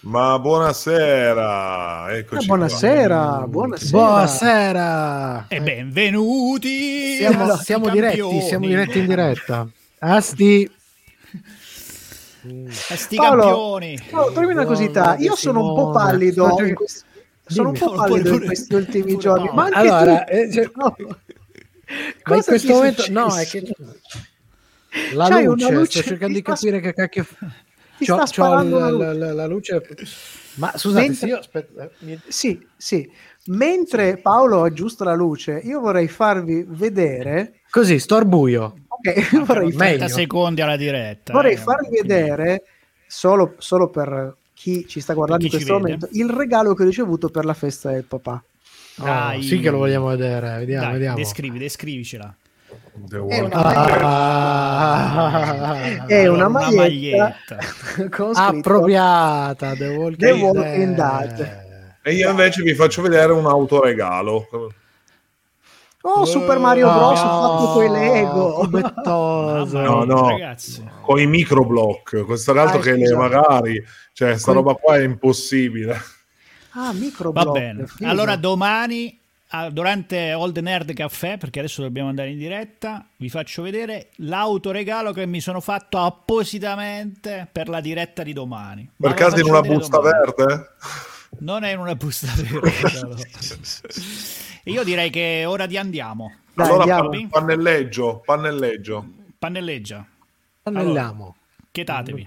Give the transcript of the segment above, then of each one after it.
Ma buonasera, eccoci ah, buonasera, qua. buonasera, buonasera, e benvenuti. Siamo, siamo diretti, siamo diretti in diretta. Asti. Asti Paolo, campioni. Paolo, trovi una cosità. Io sono un po' pallido. In questi, sono un po' pallido in questi ultimi giorni. Ma anche allora, tu, eh, cioè, no. ma in questo momento, no, è che la C'hai luce, luce, sto cercando di capire che cacchio ti c'ho, sta sparando la, la, la, la, luce. Ma scusate, Mentre... io aspetta, mi... sì, sì. Mentre Paolo aggiusta la luce, io vorrei farvi vedere. Così, sto al buio. Ok, vorrei 30 secondi alla diretta. Vorrei eh, farvi vedere, solo, solo, per chi ci sta guardando in questo momento, il regalo che ho ricevuto per la festa del papà. Oh, sì che lo vogliamo vedere, vediamo, Dai, vediamo. Descrivi, descrivicela. È una, ah, è una, una maglietta, maglietta. appropriata The Walking, The Walking Dead. Dead. E io invece vi faccio vedere un autoregalo. Oh, Super Mario Bros. Oh, fatto con i Lego. no, no, con i microblock. Questo è l'altro ah, che le, magari, cioè, sta roba qua è impossibile. Ah, microblock. Va bene. Allora, domani durante Old Nerd Caffè, perché adesso dobbiamo andare in diretta, vi faccio vedere l'autoregalo che mi sono fatto appositamente per la diretta di domani. Per caso in una busta domani. verde? Non è in una busta verde. Io direi che è ora di andiamo. Dai, allora andiamo. pannelleggio, pannelleggio. Pannelleggia. Pannelliamo. Allora, chietatevi.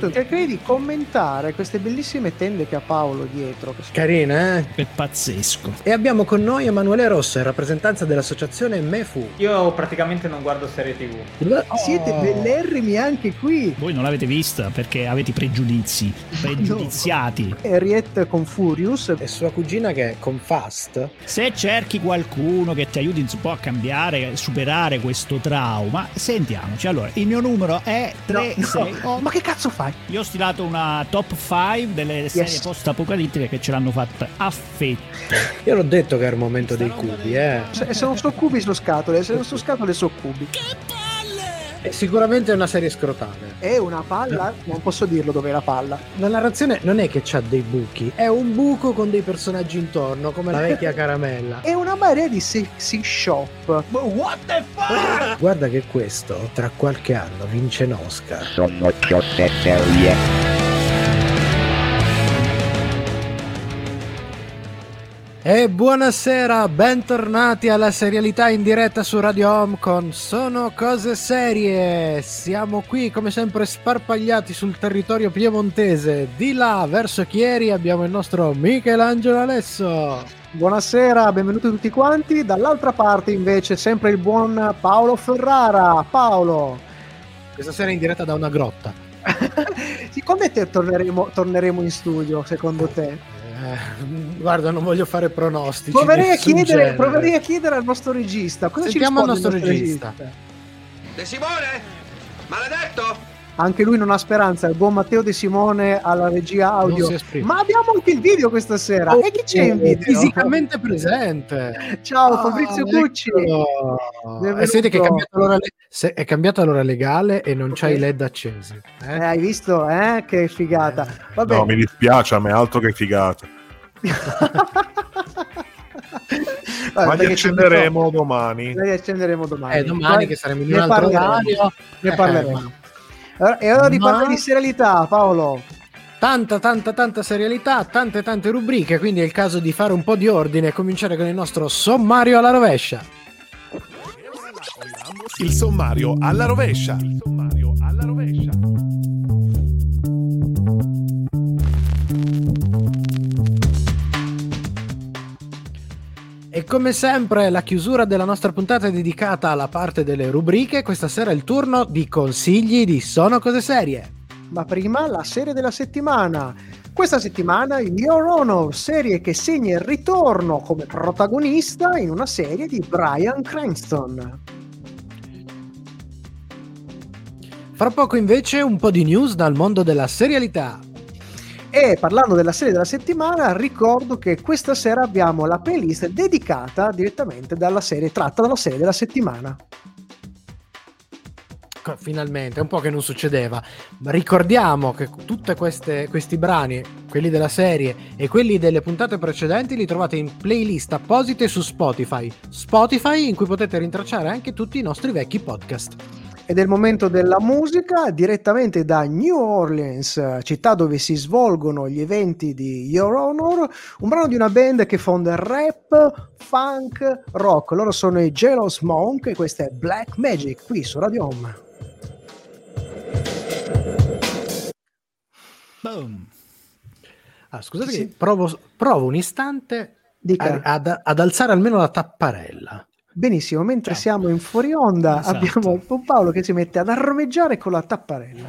Punto cercherei di commentare queste bellissime tende che ha Paolo dietro. Che Carine, eh? È pazzesco. E abbiamo con noi Emanuele Rosso, in rappresentanza dell'associazione MEFU. Io praticamente non guardo serie TV. Oh. Siete bellerrimi anche qui. Voi non l'avete vista perché avete pregiudizi, pregiudiziati. no. Henriette con Furious. E sua cugina che è con Fast. Se cerchi qualcuno che ti aiuti un po' a cambiare, superare questo trauma, sentiamoci. Allora, il mio numero è 36. No, no. Ma che cazzo fai? Io ho stilato una top 5 delle yes. serie post-apocalittiche che ce l'hanno fatta a fette. Io l'ho detto che era il momento dei cubi, eh. Se, se non so cubi, sono scatole. Se non so scatole, so cubi. Che è sicuramente una serie scrotale. È una palla? Non posso dirlo dove è la palla. La narrazione non è che c'ha dei buchi, è un buco con dei personaggi intorno, come la vecchia caramella. è una marea di sexy shop. What the fuck? Guarda che questo, tra qualche anno, vince un Oscar. Sono cose serie. E buonasera, bentornati alla serialità in diretta su Radio Home con Sono Cose Serie. Siamo qui come sempre sparpagliati sul territorio piemontese. Di là, verso Chieri, abbiamo il nostro Michelangelo Alesso. Buonasera, benvenuti tutti quanti. Dall'altra parte invece sempre il buon Paolo Ferrara. Paolo. Questa sera in diretta da una grotta. quando te torneremo, torneremo in studio, secondo te? Eh, guarda, non voglio fare pronostici. Proverei a, chiedere, proverei a chiedere, al nostro regista. Cosa Sentiamo il nostro, nostro regista. regista. De Simone? Maledetto? Anche lui non ha speranza, il buon Matteo De Simone alla regia audio. Ma abbiamo anche il video questa sera. Oh, e chi c'è in video? Fisicamente presente. Ciao ah, Fabrizio Cucci. Eh, siete che è cambiata, l'ora, le- è cambiata l'ora legale e non okay. c'hai i LED accesi. Eh? Eh, hai visto? Eh? Che figata. Vabbè. No, mi dispiace, a me altro che figata. Vabbè, Ma li accenderemo domani. Li accenderemo domani. Eh, domani che saremo in un altro orario. Ne parleremo. E ora di Ma... parlare di serialità, Paolo. Tanta, tanta, tanta serialità, tante, tante rubriche, quindi è il caso di fare un po' di ordine e cominciare con il nostro sommario alla rovescia. Il sommario alla rovescia. Il sommario alla rovescia. E come sempre la chiusura della nostra puntata è dedicata alla parte delle rubriche. Questa sera è il turno di consigli di Sono Cose Serie. Ma prima la serie della settimana. Questa settimana Your Honor, serie che segna il ritorno come protagonista in una serie di Brian Cranston. Fra poco invece un po' di news dal mondo della serialità. E parlando della serie della settimana, ricordo che questa sera abbiamo la playlist dedicata direttamente dalla serie, tratta dalla serie della settimana. Finalmente, è un po' che non succedeva. Ricordiamo che tutti questi brani, quelli della serie e quelli delle puntate precedenti, li trovate in playlist apposite su Spotify. Spotify in cui potete rintracciare anche tutti i nostri vecchi podcast ed è il momento della musica direttamente da New Orleans, città dove si svolgono gli eventi di Your Honor, un brano di una band che fonda rap, funk, rock. Loro sono i Jealous Monk e questa è Black Magic qui su Radio Home. Boom. Ah, scusate, sì. provo, provo, un istante a, ad, ad alzare almeno la tapparella. Benissimo, mentre Ciao. siamo in fuori onda esatto. abbiamo il Paolo che si mette ad armeggiare con la tapparella.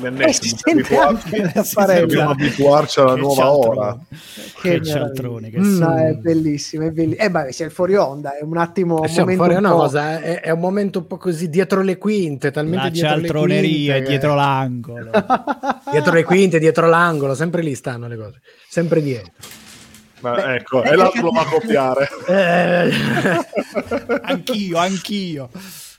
Eh, si sente anche la tapparella. Dobbiamo abituarci alla che nuova cialtrone. ora. Che, che cialtrone che mm, è bellissimo, è bellissimo. Eh beh, sei fuori onda, è un attimo eh, un momento fuori un una cosa, è, è, un momento un po' così dietro le quinte, talmente la dietro cialtroneria le quinte, dietro l'angolo. dietro le quinte, dietro l'angolo, sempre lì stanno le cose, sempre dietro. Ma Beh, ecco, e l'altro lo va a copiare. Eh, anch'io, anch'io.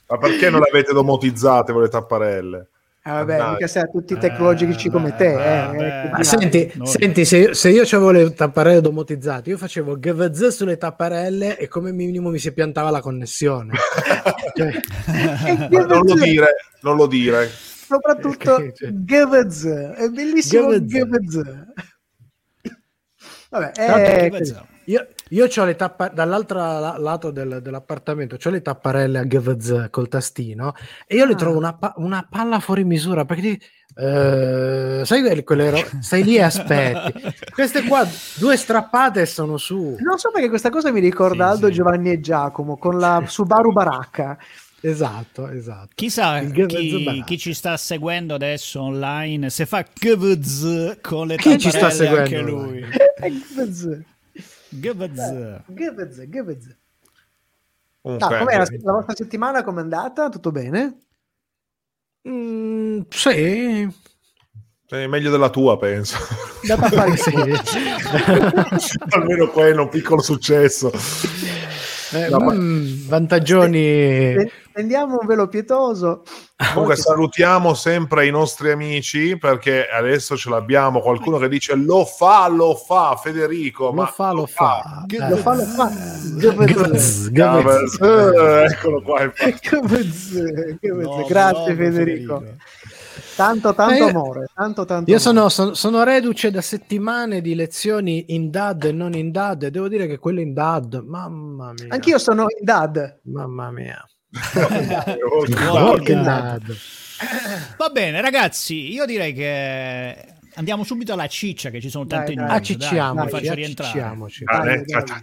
Ma perché non le avete domotizzate voi le tapparelle? Eh, vabbè, mica sei tutti tecnologici eh, come te. Eh, eh, ma senti, senti se, io, se io avevo le tapparelle domotizzate, io facevo GVZ sulle tapparelle e come minimo mi si piantava la connessione. cioè... non lo dire, non lo dire. Soprattutto cioè... GVZ, è bellissimo GVZ. Vabbè, eh, io, io ho le tapparelle dall'altro lato del, dell'appartamento, ho le tapparelle a GVZ col tastino e io ah. le trovo una, una, palla fuori misura perché ti, Uh, sai quelle ro- stai lì e aspetti queste qua due strappate sono su non so perché questa cosa mi ricorda sì, Aldo sì. Giovanni e Giacomo con la Subaru Baracca Esatto, esatto. Chissà chi, chi, ci sta seguendo adesso online se fa GVZ con le chi ci sta seguendo anche lui. GVZ. GVZ. GVZ, GVZ. No, com'è la, la vostra settimana? Com'è andata? Tutto bene? Mm, sì. È meglio della tua, penso. Almeno quello, un piccolo successo. Eh, no, mm, vantaggioni. Prendiamo un velo pietoso. Comunque salutiamo sempre i nostri amici perché adesso ce l'abbiamo qualcuno che dice lo fa, lo fa Federico. Lo fa, lo fa. fa. Lo fa, lo fa. Eccolo qua. Grazie Federico. Tanto, tanto eh, amore. Tanto, tanto io sono, sono, sono, reduce da settimane di lezioni in DAD e non in DAD. E devo dire che quello in DAD, mamma mia. Anch'io sono in DAD. Mamma mia. Va bene, ragazzi. Io direi che andiamo subito alla ciccia, che ci sono tante news. Accicciamoci, faccio rientrare. Dai, dai, dai.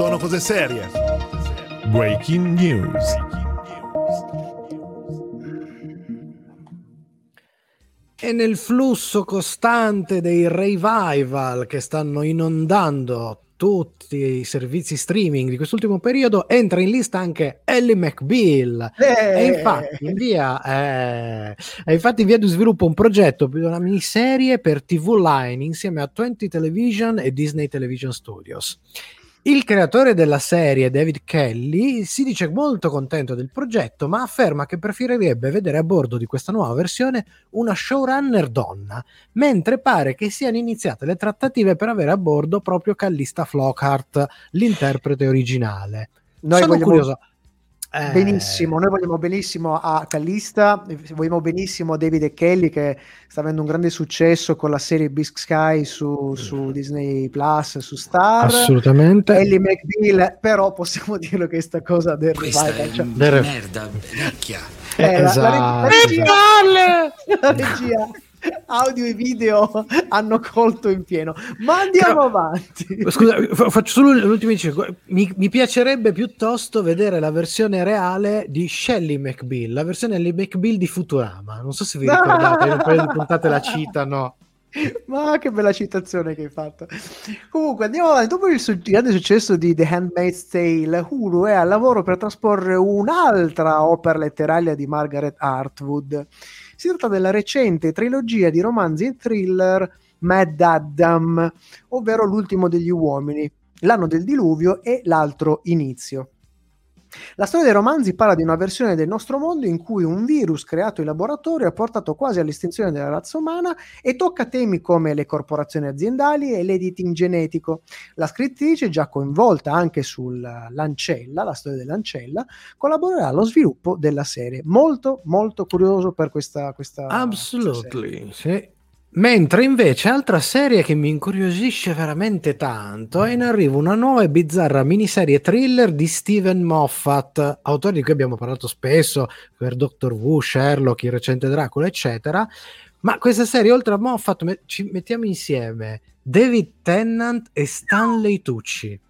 Sono cose serie. Breaking news. E nel flusso costante dei revival che stanno inondando tutti i servizi streaming di quest'ultimo periodo entra in lista anche Ellie McBeal eh. e infatti in via eh, è infatti in via di sviluppo un progetto di una miniserie per TV Line insieme a 20 Television e Disney Television Studios il creatore della serie, David Kelly, si dice molto contento del progetto, ma afferma che preferirebbe vedere a bordo di questa nuova versione una showrunner donna, mentre pare che siano iniziate le trattative per avere a bordo proprio Callista Flockhart, l'interprete originale. Noi Sono vogliamo... curioso. Eh... Benissimo, noi vogliamo benissimo a Callista, vogliamo benissimo a David e Kelly che sta avendo un grande successo con la serie Big Sky su, su Disney Plus, su Star. Assolutamente. Ellie McBeal, però possiamo dirlo che sta cosa del Questa revival, cioè... merda, vecchia. Eh, esatto. la, la, la, regia, la regia audio e video hanno colto in pieno. Ma andiamo Però, avanti. Scusa, faccio solo l'ultimo mi, mi, piacerebbe piuttosto vedere la versione reale di Shelley McBeal, la versione Shelley McBeal di Futurama. Non so se vi ricordate, in un paio di puntate la citano. Ma che bella citazione che hai fatto. Comunque, andiamo avanti. Dopo il su- grande successo di The Handmaid's Tale, Hulu è al lavoro per trasporre un'altra opera letteraria di Margaret Atwood. Si tratta della recente trilogia di romanzi e thriller Mad Adam, ovvero L'ultimo degli uomini, L'anno del diluvio e L'altro inizio. La storia dei romanzi parla di una versione del nostro mondo in cui un virus creato in laboratorio ha portato quasi all'estinzione della razza umana e tocca temi come le corporazioni aziendali e l'editing genetico. La scrittrice, già coinvolta anche sull'Ancella, la storia dell'Ancella, collaborerà allo sviluppo della serie. Molto, molto curioso per questa, questa Absolutely, questa sì. Mentre invece altra serie che mi incuriosisce veramente tanto è in arrivo una nuova e bizzarra miniserie thriller di Steven Moffat, autore di cui abbiamo parlato spesso per Doctor Who, Sherlock, il recente Dracula, eccetera. Ma questa serie, oltre a Moffat, me- ci mettiamo insieme David Tennant e Stanley Tucci.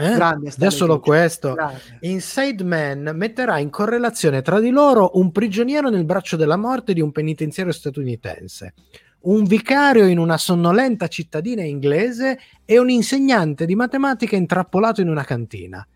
Eh? Grande, Già solo questo. Grande. Inside Man metterà in correlazione tra di loro un prigioniero nel braccio della morte di un penitenziario statunitense un vicario in una sonnolenta cittadina inglese e un insegnante di matematica intrappolato in una cantina.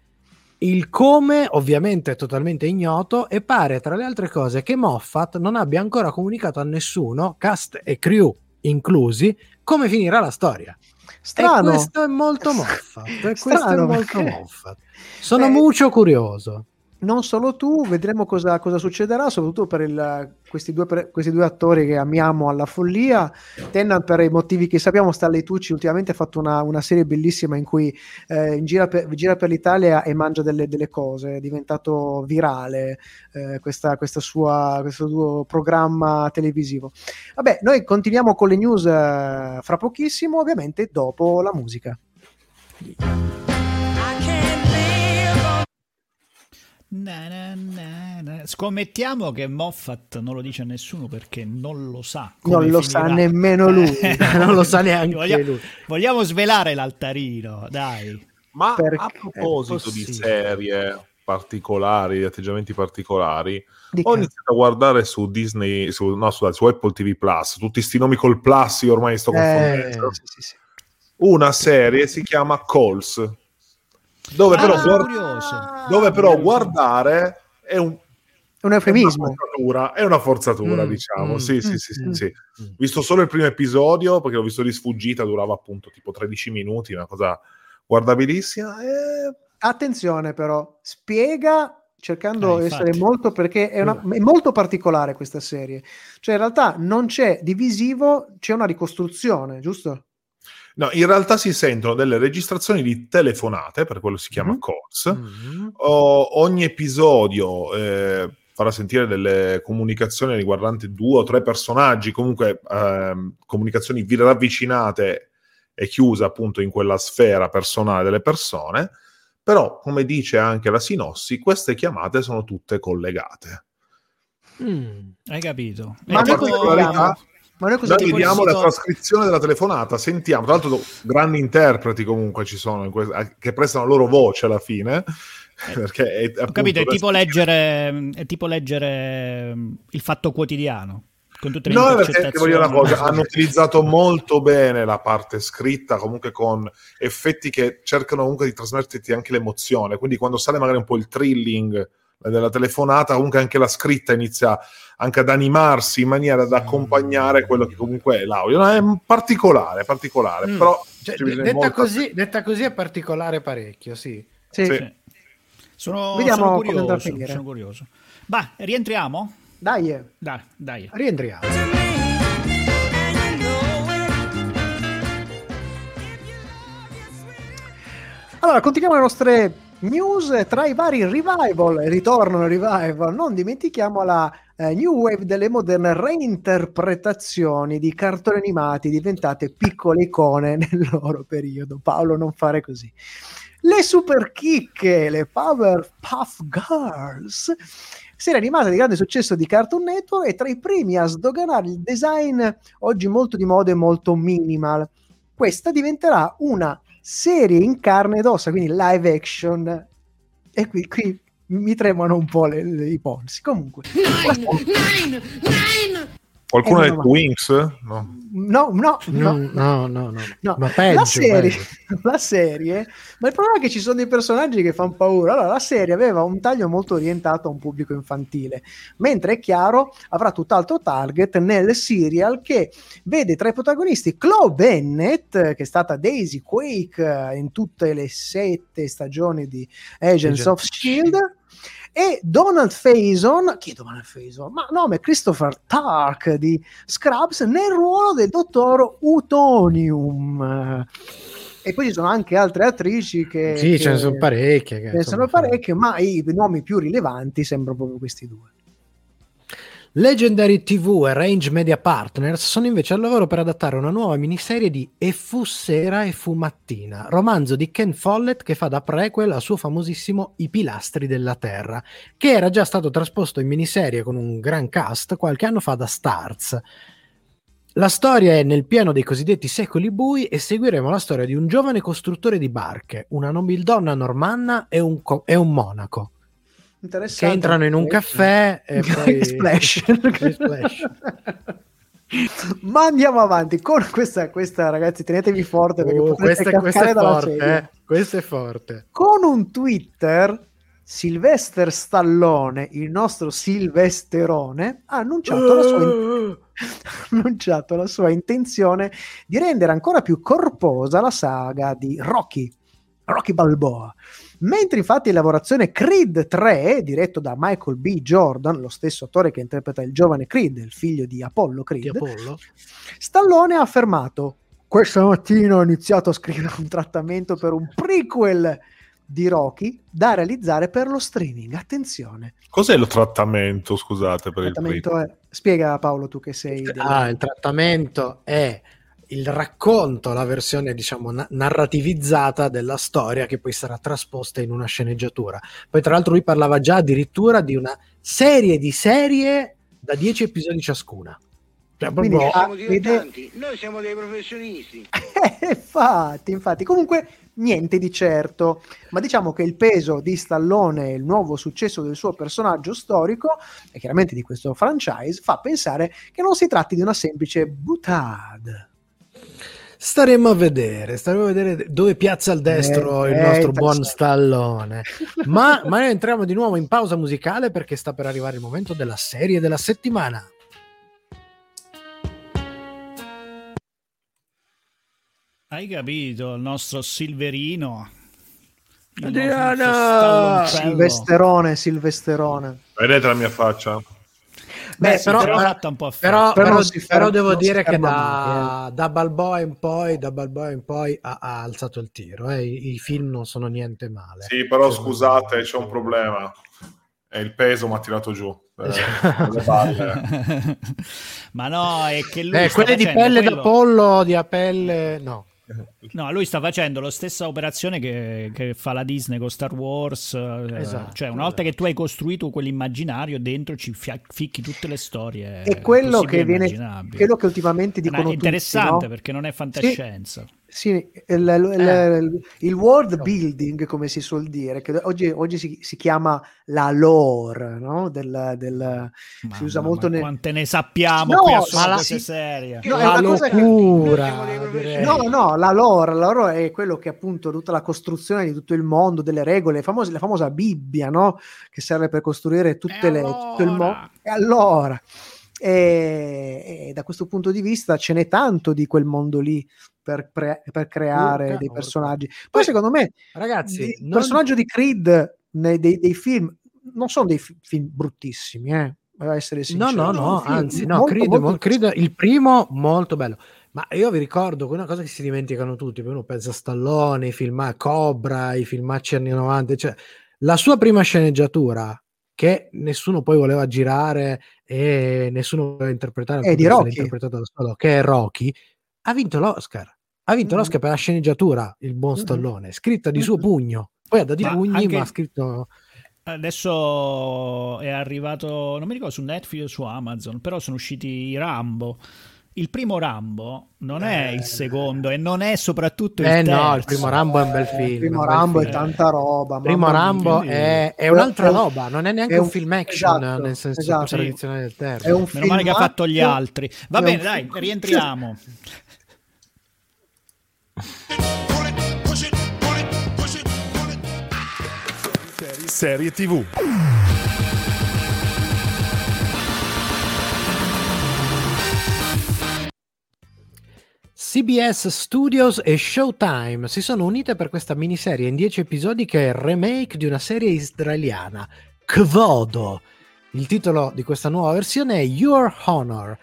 Il come ovviamente è totalmente ignoto e pare tra le altre cose che Moffat non abbia ancora comunicato a nessuno, cast e crew inclusi, come finirà la storia. Strano. E questo è molto Moffat. E questo è molto Moffat. Sono eh, molto curioso non solo tu, vedremo cosa, cosa succederà, soprattutto per, il, questi, due, per, questi, due, attori che amiamo alla follia. Tennant, per i motivi che sappiamo, Stanley Tucci ultimamente ha fatto una, una serie bellissima in cui eh, gira, per, gira, per, l'Italia e mangia delle, delle cose, è diventato virale eh, questa, questa sua, questo suo programma televisivo. Vabbè, noi continuiamo con le news eh, fra pochissimo, ovviamente dopo la musica. Na, na, na, Scommettiamo che Moffat non lo dice a nessuno perché non lo sa. Non lo finirà. sa nemmeno lui, non lo sa neanche vogliamo, lui. Vogliamo svelare l'altarino, dai. Ma perché a proposito di serie particolari, di atteggiamenti particolari, di ho iniziato a guardare su Disney, su, no, scusate, su Apple TV Plus, tutti questi nomi col Plus, io ormai sto eh, confondendo. Eh, sì, sì, sì. Una serie si chiama Calls dove, ah, però, guard- dove però guardare è un, un eufemismo. È una forzatura, è una forzatura mm, diciamo. Mm, sì, mm, sì, sì, mm, sì, mm. Visto solo il primo episodio, perché l'ho visto di sfuggita, durava appunto tipo 13 minuti, una cosa guardabilissima. E... Attenzione però, spiega cercando di eh, essere molto perché è, una, è, molto particolare questa serie. Cioè in realtà non c'è divisivo, c'è una ricostruzione, giusto? No, in realtà si sentono delle registrazioni di telefonate, per quello si chiama mm-hmm. calls. Mm-hmm. O, ogni episodio eh, farà sentire delle comunicazioni riguardanti due o tre personaggi, comunque eh, comunicazioni ravvicinate e chiuse appunto in quella sfera personale delle persone. Però, come dice anche la sinossi, queste chiamate sono tutte collegate. Mm, hai capito? Ma che particolarità ma noi cosa noi vediamo la trascrizione della telefonata, sentiamo, tra l'altro grandi interpreti comunque ci sono eh, che prestano loro voce alla fine. Eh, perché è, appunto, Ho capito, è tipo, leggere, è tipo leggere mm, il fatto quotidiano. Con tutte le no, perché voglio una cosa, hanno utilizzato molto bene la parte scritta, comunque con effetti che cercano comunque di trasmetterti anche l'emozione. Quindi quando sale magari un po' il thrilling della telefonata, comunque anche la scritta inizia anche ad animarsi in maniera da accompagnare quello che comunque è l'audio. No, è particolare, particolare, mm. però... Cioè, detta, molta... così, detta, così, è particolare parecchio, sì. sì. sì. Sono, Vediamo sono curioso, sono curioso. Ma rientriamo? Dai. Dai, dai. Rientriamo. Allora, continuiamo le nostre news tra i vari revival, ritorno revival, non dimentichiamo la eh, new wave delle moderne reinterpretazioni di cartoni animati diventate piccole icone nel loro periodo. Paolo, non fare così. Le super chicche, le Powerpuff Girls, serie animata di grande successo di Cartoon Network e tra i primi a sdoganare il design oggi molto di moda e molto minimal. Questa diventerà una serie in carne ed ossa, quindi live action. E qui, qui mi tremano un po' le, le, i polsi. Comunque, nine, nine. Qualcuno ha detto Wings? No. No, no, no, no, no, no. no. Ma peggio, la, serie, la serie, ma il problema è che ci sono dei personaggi che fanno paura. Allora, la serie aveva un taglio molto orientato a un pubblico infantile, mentre è chiaro avrà tutt'altro target nel serial che vede tra i protagonisti Chloe Bennett, che è stata Daisy Quake in tutte le sette stagioni di Agents Agent of Shield e Donald Faison, chi è Donald Faison? Ma nome Christopher Tark di Scrubs nel ruolo del dottor Utonium. E poi ci sono anche altre attrici che... Sì, che, ce ne sono parecchie. Che, ce ne sono parecchie, ma i nomi più rilevanti sembrano proprio questi due. Legendary TV e Range Media Partners sono invece al lavoro per adattare una nuova miniserie di E fu sera e fu mattina, romanzo di Ken Follett che fa da prequel al suo famosissimo I pilastri della Terra, che era già stato trasposto in miniserie con un gran cast qualche anno fa da Starz. La storia è nel pieno dei cosiddetti secoli bui e seguiremo la storia di un giovane costruttore di barche, una nobildonna normanna e un, co- e un monaco che entrano in un caffè e poi splash. splash. Ma andiamo avanti con questa, questa ragazzi, tenetevi forte perché oh, questa, questa, è forte, eh? questa è forte. Con un Twitter Sylvester Stallone, il nostro Silvesterone, ha annunciato, uh. la sua, in... annunciato la sua intenzione di rendere ancora più corposa la saga di Rocky, Rocky Balboa. Mentre infatti in lavorazione Creed 3, diretto da Michael B. Jordan, lo stesso attore che interpreta il giovane Creed, il figlio di Apollo Creed, di Apollo. Stallone ha affermato questa mattina ho iniziato a scrivere un trattamento per un prequel di Rocky da realizzare per lo streaming. Attenzione. Cos'è il trattamento, scusate, per il, trattamento il è... Spiega Paolo tu che sei... Ah, il trattamento è il racconto, la versione diciamo na- narrativizzata della storia che poi sarà trasposta in una sceneggiatura. Poi tra l'altro lui parlava già addirittura di una serie di serie da dieci episodi ciascuna. Cioè, Quindi, proprio... siamo dilettanti, noi siamo dei professionisti. infatti, infatti, comunque niente di certo, ma diciamo che il peso di Stallone e il nuovo successo del suo personaggio storico e chiaramente di questo franchise fa pensare che non si tratti di una semplice butade. Staremo a vedere, staremo a vedere dove piazza il destro eh, il nostro eh, buon Stallone. ma, ma noi entriamo di nuovo in pausa musicale perché sta per arrivare il momento della serie della settimana. Hai capito, il nostro Silverino. Adriana! Silvesterone, Silvesterone. Vedete la mia faccia? Beh, però, però, però, però, però devo dire che da, eh. da, Balboa in poi, da Balboa in poi ha, ha alzato il tiro. Eh. I, I, film non sono niente male. Sì, però cioè, scusate, c'è un problema. È il peso mi ha tirato giù. Eh, Ma no, è che lui eh, quelle di pelle quello... da pollo, di a pelle, no. No, lui sta facendo la stessa operazione che, che fa la Disney con Star Wars. Eh, esatto, cioè, una volta che tu hai costruito quell'immaginario, dentro ci ficchi tutte le storie. E quello che viene. Quello che ultimamente dicono. È interessante tutti, no? perché non è fantascienza. Sì. Sì, il, il, eh. il, world building, come si suol dire, che oggi, oggi si, si, chiama la lore, no? Del, del, si usa molto nel... Quante ne sappiamo no, qui a ma la, si... serie? No, la locura. Che... No, no, la lore, la lore è quello che appunto tutta la costruzione di tutto il mondo, delle regole, famose, la famosa Bibbia, no? Che serve per costruire tutte le, allora? tutto il mondo. E allora... E, e, da questo punto di vista ce n'è tanto di quel mondo lì per, pre- per creare Urca, dei personaggi. Poi, Poi, secondo me, ragazzi, il non... personaggio di Creed nei, dei, dei, film non sono dei f- film bruttissimi, eh? essere sincero. No, no, no, anzi, no, molto, Creed, molto... Creed, il primo molto bello. Ma io vi ricordo una cosa che si dimenticano tutti, uno pensa a Stallone, i film a Cobra, i filmacci anni 90, cioè la sua prima sceneggiatura che nessuno poi voleva girare e nessuno voleva interpretare È di Rocky. interpretato da Stallone, che è Rocky, ha vinto l'Oscar. Ha vinto Mm. l'Oscar per la sceneggiatura, il buon. Stallone, scritta di suo pugno. Poi ha dato i Ma pugni, anche- ma ha scritto... Adesso è arrivato, non mi ricordo su Netflix o su Amazon, però sono usciti i Rambo. Il primo Rambo non è il secondo e non è soprattutto il Eh terzo. no, il primo Rambo è un bel Eh, film. il primo Rambo è film. tanta roba. Il primo. Rambo è, è un'altra È un- roba, non è neanche è un, un- film action esatto, nel senso esatto. tradizionale del termine. È un Meno male che ha fatto gli altri. Va è bene, dai, film- rientriamo. Serie TV. CBS Studios e Showtime si sono unite per questa miniserie in 10 episodi che è il remake di una serie israeliana, Kvodo. Il titolo di questa nuova versione è Your Honor.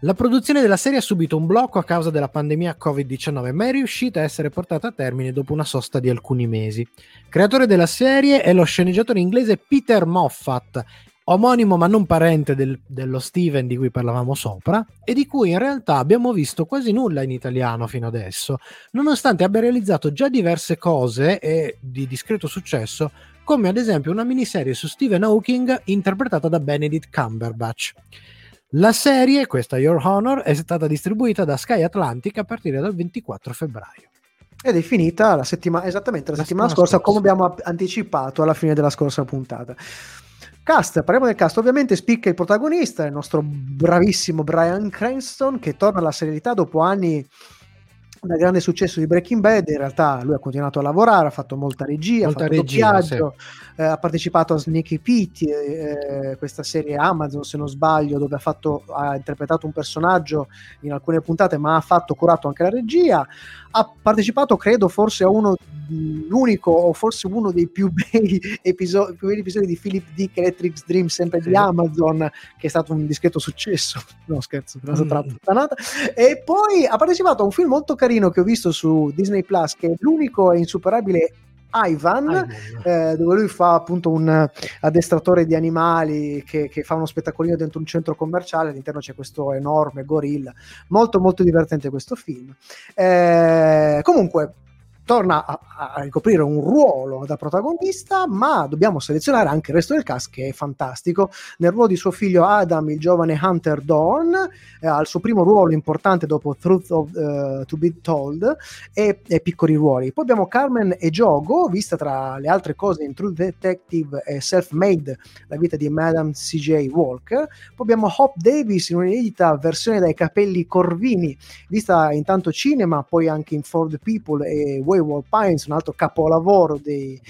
La produzione della serie ha subito un blocco a causa della pandemia Covid-19, ma è riuscita a essere portata a termine dopo una sosta di alcuni mesi. Creatore della serie è lo sceneggiatore inglese Peter Moffat, omonimo ma non parente del- dello Steven di cui parlavamo sopra, e di cui in realtà abbiamo visto quasi nulla in italiano fino adesso, nonostante abbia realizzato già diverse cose e di discreto successo, come ad esempio una miniserie su Stephen Hawking interpretata da Benedict Cumberbatch. La serie, questa Your Honor, è stata distribuita da Sky Atlantic a partire dal 24 febbraio. Ed è finita la settimana, esattamente la, La settimana settimana scorsa, scorsa. come abbiamo anticipato alla fine della scorsa puntata. Cast, parliamo del cast. Ovviamente spicca il protagonista, il nostro bravissimo Brian Cranston, che torna alla serialità dopo anni dal grande successo di Breaking Bad. In realtà lui ha continuato a lavorare, ha fatto molta regia, Molta ha fatto regia, doppiaggio, eh, ha partecipato a Sneaky Pete, eh, questa serie Amazon se non sbaglio, dove ha, fatto, ha interpretato un personaggio in alcune puntate, ma ha fatto curato anche la regia. Ha partecipato, credo, forse a uno l'unico o forse uno dei più bei episodi, più belli episodi di Philip Dick Electric Dream, sempre di Sì. Amazon, che è stato un discreto successo. No, scherzo, una Mm. troppo puttanata. E poi ha partecipato a un film molto carino che ho visto su Disney Plus, che è l'unico e insuperabile Ivan, eh, dove lui fa appunto un addestratore di animali che, che fa uno spettacolino dentro un centro commerciale. All'interno c'è questo enorme gorilla. Molto, molto divertente questo film. Eh, comunque. Torna a, a ricoprire un ruolo da protagonista, ma dobbiamo selezionare anche il resto del cast che è fantastico. Nel ruolo di suo figlio Adam, il giovane Hunter Dawn, eh, ha il suo primo ruolo importante dopo Truth of, eh, to Be Told e, e piccoli ruoli. Poi abbiamo Carmen e Giogo, vista tra le altre cose in True Detective e Self-Made, la vita di Madame C.J. Walker. Poi abbiamo Hop Davis in un'inedita versione dai capelli corvini, vista in tanto cinema, poi anche in For the People e Wayward Pines, un altro capolavoro dei-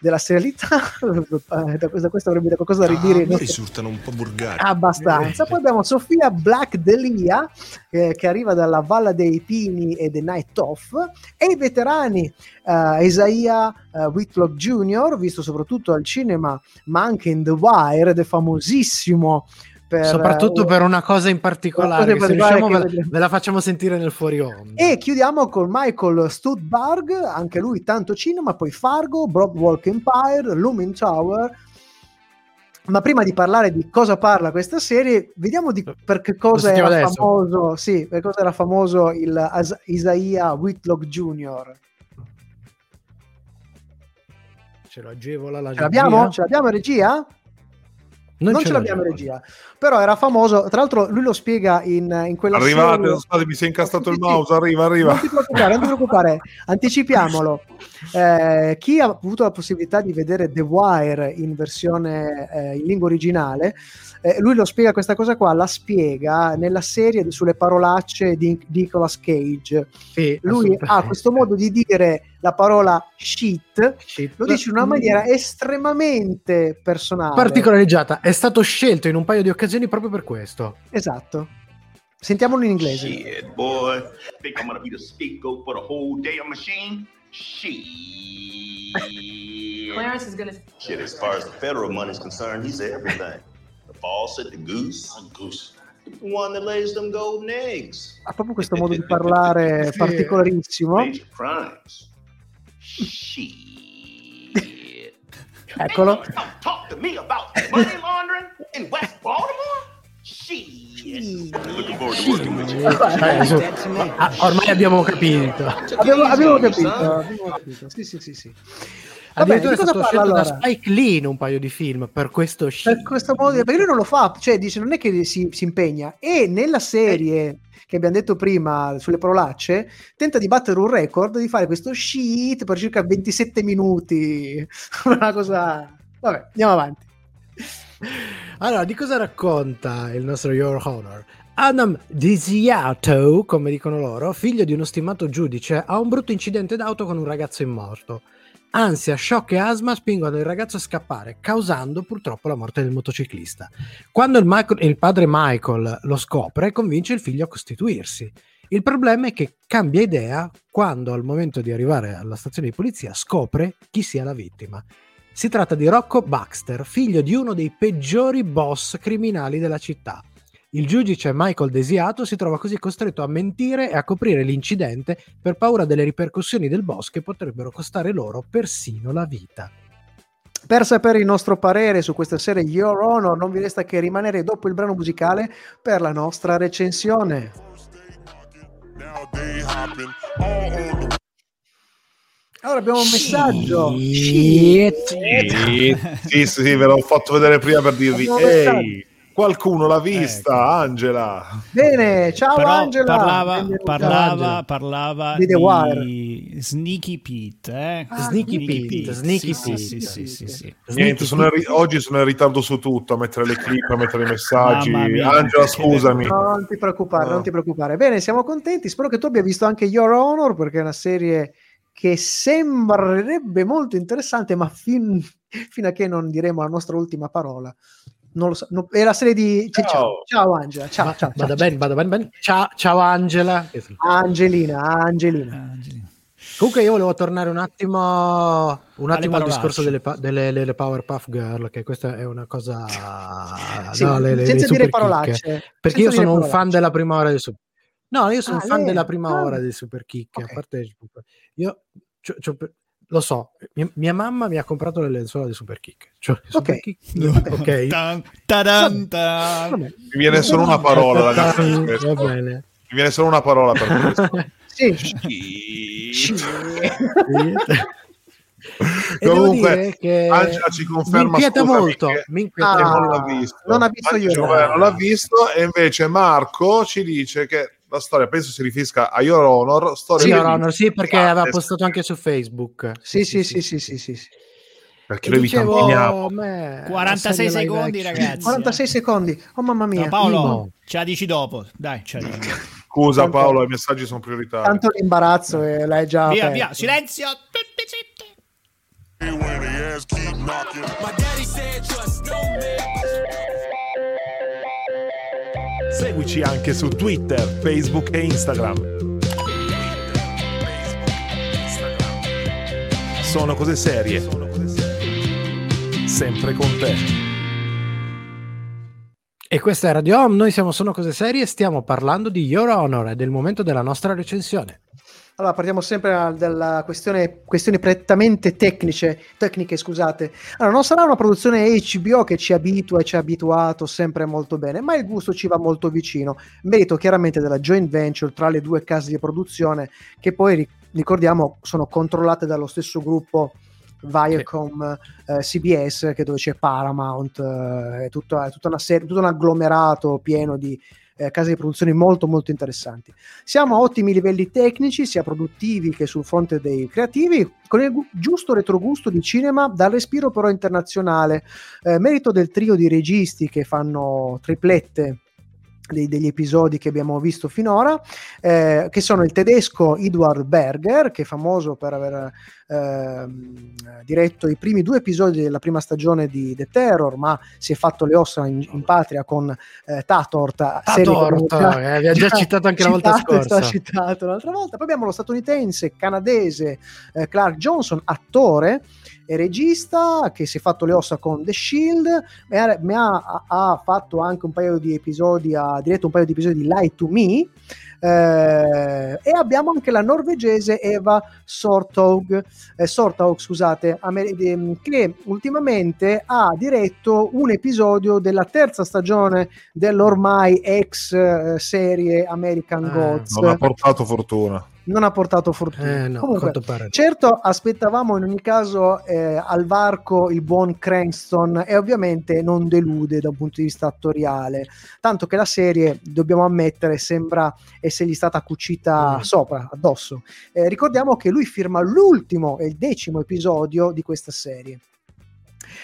della serialità. Da questo, questo avrebbe qualcosa da ridire. Ah, mi risultano un po' burgari. abbastanza. Poi abbiamo Sofia Black Delia eh, che arriva dalla Valla dei Pini e The Night Off e i veterani eh, Isaiah eh, Whitlock Jr., visto soprattutto al cinema ma anche in The Wire ed è famosissimo per, Soprattutto eh, per una cosa in particolare, cosa in particolare ve, la- ve la facciamo sentire nel fuori onda. E chiudiamo con Michael Studbarg, anche lui tanto cinema, poi Fargo, Broadwalk Empire, Lumin Tower. Ma prima di parlare di cosa parla questa serie, vediamo di per che cosa era adesso? famoso, sì, per cosa era famoso il As- Isaiah Whitlock Jr. Ce lo agevola la Ce l'abbiamo? regia? Ce l'abbiamo regia? Non Non, ce ce l'abbiamo in regia. Però era famoso, tra l'altro lui lo spiega in, in quella Arrivate, serie- aspetta, mi si è incastrato il mouse, arriva, arriva. Non ti preoccupare, non ti preoccupare, anticipiamolo. Eh, chi ha avuto la possibilità di vedere The Wire in versione eh, in lingua originale, eh, lui lo spiega questa cosa qua, la spiega nella serie di- sulle parolacce di, di Nicolas Cage. Sì, Lui ha questo modo di dire la parola shit, Shit. lo dice in una maniera estremamente personale. particolareggiata. È stato scelto in un paio di occasioni proprio per questo. Esatto. Sentiamolo in inglese. Shit, boy. Think I'm gonna be the scapegoat for the whole damn machine? Shit. Clarence is gonna. Shit, as far as the federal money's concerned, he's everything. The faucet, the goose. goose. The one that lays them golden eggs. Ha proprio questo modo di parlare particolarissimo. Major crimes. Shit. Eccolo. Talk to me about money laundering in West Baltimore. Shit. Eh, su- ah, ormai abbiamo capito. Abbiamo, abbiamo capito, abbiamo capito. Sì, sì, sì, sì. Vabbè, Addirittura di è stato scelto da allora? Spike Lee in un paio di film per questo Per shit. questo modo perché lui non lo fa, cioè dice non è che si, si impegna e nella serie che abbiamo detto prima sulle parolacce tenta di battere un record di fare questo shit per circa 27 minuti una cosa vabbè andiamo avanti Allora, di cosa racconta il nostro Your Honor? Adam Desiato, come dicono loro, figlio di uno stimato giudice, ha un brutto incidente d'auto con un ragazzo immorto. Ansia, shock e asma spingono il ragazzo a scappare, causando purtroppo la morte del motociclista. Quando il, Michael- il padre Michael lo scopre, convince il figlio a costituirsi. Il problema è che cambia idea quando, al momento di arrivare alla stazione di polizia, scopre chi sia la vittima. Si tratta di Rocco Baxter, figlio di uno dei peggiori boss criminali della città. Il giudice Michael Desiato si trova così costretto a mentire e a coprire l'incidente per paura delle ripercussioni del boss che potrebbero costare loro persino la vita. per sapere il nostro parere su questa serie Your Honor non vi resta che rimanere dopo il brano musicale per la nostra recensione. Allora abbiamo un messaggio. Shit. Sì, sì, sì, ve l'ho fatto vedere prima per dirvi, ehi, qualcuno l'ha vista, Angela. bene ciao Però Angela parlava, parlava, parlava Di The di Sneaky Pete. Eh? Ah, Sneaky Pete, Sneaky sì, Pete. Sì, sì, sì, sì. Niente, sono ri- oggi sono in ritardo su tutto, a mettere le clip, a mettere i messaggi. Angela, scusami. No, non ti preoccupare, No. non ti preoccupare. Bene, siamo contenti. Spero che tu abbia visto anche Your Honor, perché è una serie che sembrerebbe molto interessante, ma fin- fino a che non diremo la nostra ultima parola. Non lo so. no- è la serie di. ciao. Ciao. ciao Angela. Ciao, Va- ciao, vada ciao. bene, vada bene, bene. Ciao, ciao Angela. Angelina, Angelina. Angelina. Comunque io volevo tornare un attimo, un attimo al discorso delle, delle, delle Powerpuff Girl, che questa è una cosa... Sì, no, le- le- senza le dire parolacce. Perché io sono un fan della prima ora del Super... No, io sono Ah, un fan lei- della prima ah. ora dei Super Chicche. Ok. A parte, io c'ho- c'ho per- lo so, mia, mia mamma mi ha comprato le lenzuola di Super Kick. Cioè, Super Ok. Kick- ok. Tan, tadan, tan. Mi viene solo una parola, ragazzi. Va bene. Mi viene solo una parola per questo. Sì. Shit. E devo Comunque, dire che Angela ci conferma, mi inquieta molto, che- mi inquieta Ah, non l'ha visto. non ha visto Angela io. Non l'ha visto e invece Marco ci dice che la storia penso si riferisca a Your Honor storia Sì, Your Honor, sì, perché Ah, aveva adesso- postato anche su Facebook. Sì, sì, sì, sì, sì, sì, sì. perché E noi vi dicevo, campiniamo a me, 46 la serie live secondi, ragazzi. 46 secondi. Oh mamma mia. No, Paolo, Imo. ce la dici dopo. Dai, ce la dici. scusa Tanto- Paolo i messaggi sono prioritari Tanto l'imbarazzo e l'hai già Via, aperto. via, silenzio. Tutti zitti. Seguici anche su Twitter, Facebook e Instagram. Sono cose serie. Sempre con te. E questa è Radio Home, noi siamo Sono Cose Serie e stiamo parlando di Your Honor ed è il momento della nostra recensione. Allora, partiamo sempre da- dalla questione, questioni prettamente tecniche, tecniche, scusate. Allora, non sarà una produzione HBO che ci abitua e ci ha abituato sempre molto bene, ma il gusto ci va molto vicino. Merito chiaramente della joint venture tra le due case di produzione, che poi ri- ricordiamo sono controllate dallo stesso gruppo Viacom eh, CBS, che dove c'è Paramount, eh, è, tutta, è tutta una serie, tutto un agglomerato pieno di eh, case di produzione molto molto interessanti. Siamo a ottimi livelli tecnici, sia produttivi che sul fronte dei creativi, con il giusto retrogusto di cinema dal respiro però internazionale, eh, merito del trio di registi che fanno triplette dei- degli episodi che abbiamo visto finora, eh, che sono il tedesco Edward Berger, che è famoso per aver ehm, diretto i primi due episodi della prima stagione di The Terror, ma si è fatto le ossa in, in patria con eh, Tatort, Tatort, eh, vi ha già citato anche la volta citato, scorsa. citato l'altra volta. Poi abbiamo lo statunitense, canadese eh, Clark Johnson, attore, è regista che si è fatto le ossa con The Shield, ha, ha, ha fatto anche un paio di episodi, ha diretto un paio di episodi di Lie to Me. Eh, e abbiamo anche la norvegese Eva Sortog, eh, Sortog scusate, ehm, che ultimamente ha diretto un episodio della terza stagione dell'ormai ex eh, serie American eh, Gods. Non ha portato fortuna non ha portato fortuna. Eh, no, Comunque, certo, aspettavamo in ogni caso eh, al varco il buon Cranston e ovviamente non delude da un punto di vista attoriale. Tanto che la serie, dobbiamo ammettere, sembra essergli stata cucita mm. sopra, addosso. Eh, ricordiamo che lui firma l'ultimo e il decimo episodio di questa serie.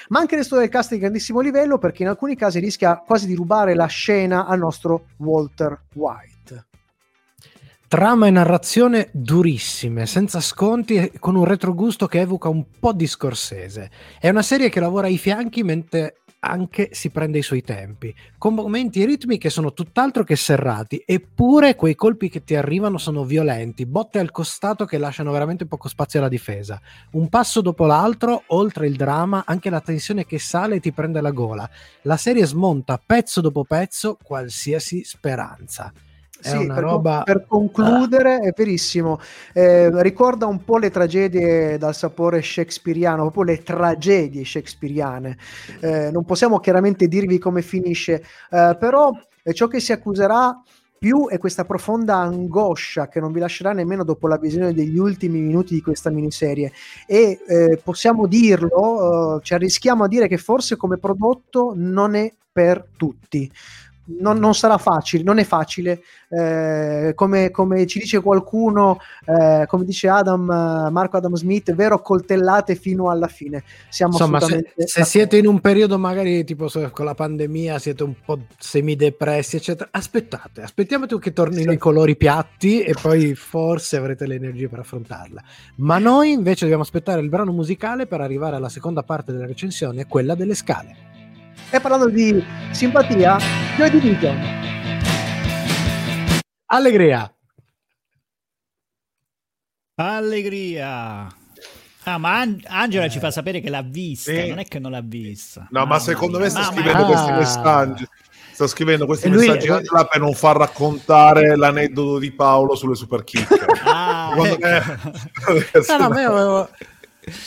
Ma anche il resto del cast è di grandissimo livello perché in alcuni casi rischia quasi di rubare la scena al nostro Walter White. Trama e narrazione durissime, senza sconti e con un retrogusto che evoca un po' di Scorsese. È una serie che lavora ai fianchi mentre anche si prende i suoi tempi, con momenti e ritmi che sono tutt'altro che serrati, eppure quei colpi che ti arrivano sono violenti, botte al costato che lasciano veramente poco spazio alla difesa. Un passo dopo l'altro, oltre il dramma, anche la tensione che sale e ti prende la gola. La serie smonta pezzo dopo pezzo qualsiasi speranza. Sì, per, roba... per, concludere, è verissimo. Eh, ricorda un po' le tragedie dal sapore shakespeariano, proprio le tragedie shakespeariane. Eh, non possiamo chiaramente dirvi come finisce, eh, però ciò che si accuserà più è questa profonda angoscia che non vi lascerà nemmeno dopo la visione degli ultimi minuti di questa miniserie e eh, possiamo dirlo, eh, ci arrischiamo a dire che forse come prodotto non è per tutti non, non, sarà facile, non è facile, eh, come, come, ci dice qualcuno, eh, come dice Adam, Marco Adam Smith, vero coltellate fino alla fine. Siamo Insomma, se, se siete in un periodo magari tipo con la pandemia, siete un po' semidepressi, eccetera, aspettate, aspettiamo che tornino sì. i colori piatti e poi forse avrete le energie per affrontarla. Ma noi invece dobbiamo aspettare il brano musicale per arrivare alla seconda parte della recensione, quella delle scale. E parlando di simpatia, Joy Division. Allegria. Allegria. Ah, ma An- Angela eh. ci fa sapere che l'ha vista, sì. non è che non l'ha vista. No, ma secondo mia. me sta Mamma scrivendo mia. questi messaggi. Sta scrivendo questi lui, messaggi lui... per non far raccontare l'aneddoto di Paolo sulle super kick. Ah, ecco. me... no, no, me avevo,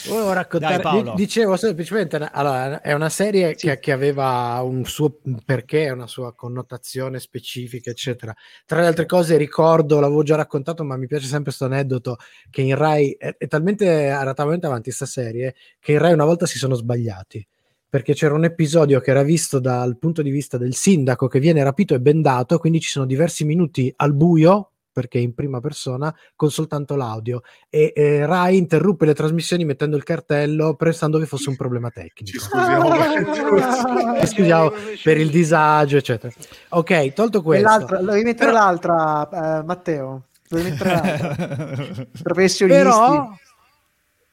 Volevo raccontare, Dai, dicevo semplicemente, allora, è una serie sì. che, che, aveva un suo perché, una sua connotazione specifica, eccetera. Tra le altre cose ricordo, l'avevo già raccontato, ma mi piace sempre questo aneddoto, che in Rai, è, è talmente, era talmente avanti questa serie, che in Rai una volta si sono sbagliati perché c'era un episodio che era visto dal punto di vista del sindaco che viene rapito e bendato, quindi ci sono diversi minuti al buio perché in prima persona con soltanto l'audio e eh, Rai interruppe le trasmissioni mettendo il cartello pensando che fosse un problema tecnico. Ci scusiamo, ah, scusiamo per il disagio, eccetera. Ok, tolto questo. L'altra, devi mettere Però... l'altra, uh, Matteo. Devi mettere l'altra. Professionisti. Però...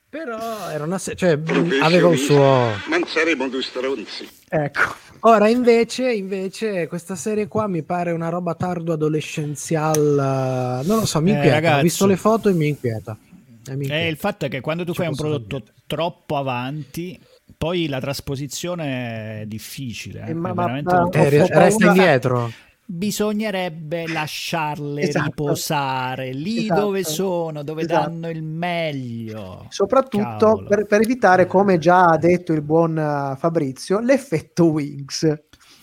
Però era una se- cioè, aveva un suo. Non saremo due stronzi. Ecco. Ora invece, invece, questa serie qua mi pare una roba tardo adolescenzial. Non lo so, mi eh, inquieta. Ragazzi, Ho visto le foto e mi inquieta. E mi inquieta. Eh, il fatto è che quando tu Ci fai un prodotto dire. troppo avanti, poi la trasposizione è difficile. Eh, ma, ma, ma, eh, resta indietro bisognerebbe lasciarle esatto. riposare lì esatto. dove sono, dove esatto. danno il meglio. Soprattutto per, per, evitare, come già ha detto il buon uh, Fabrizio, l'effetto Wings,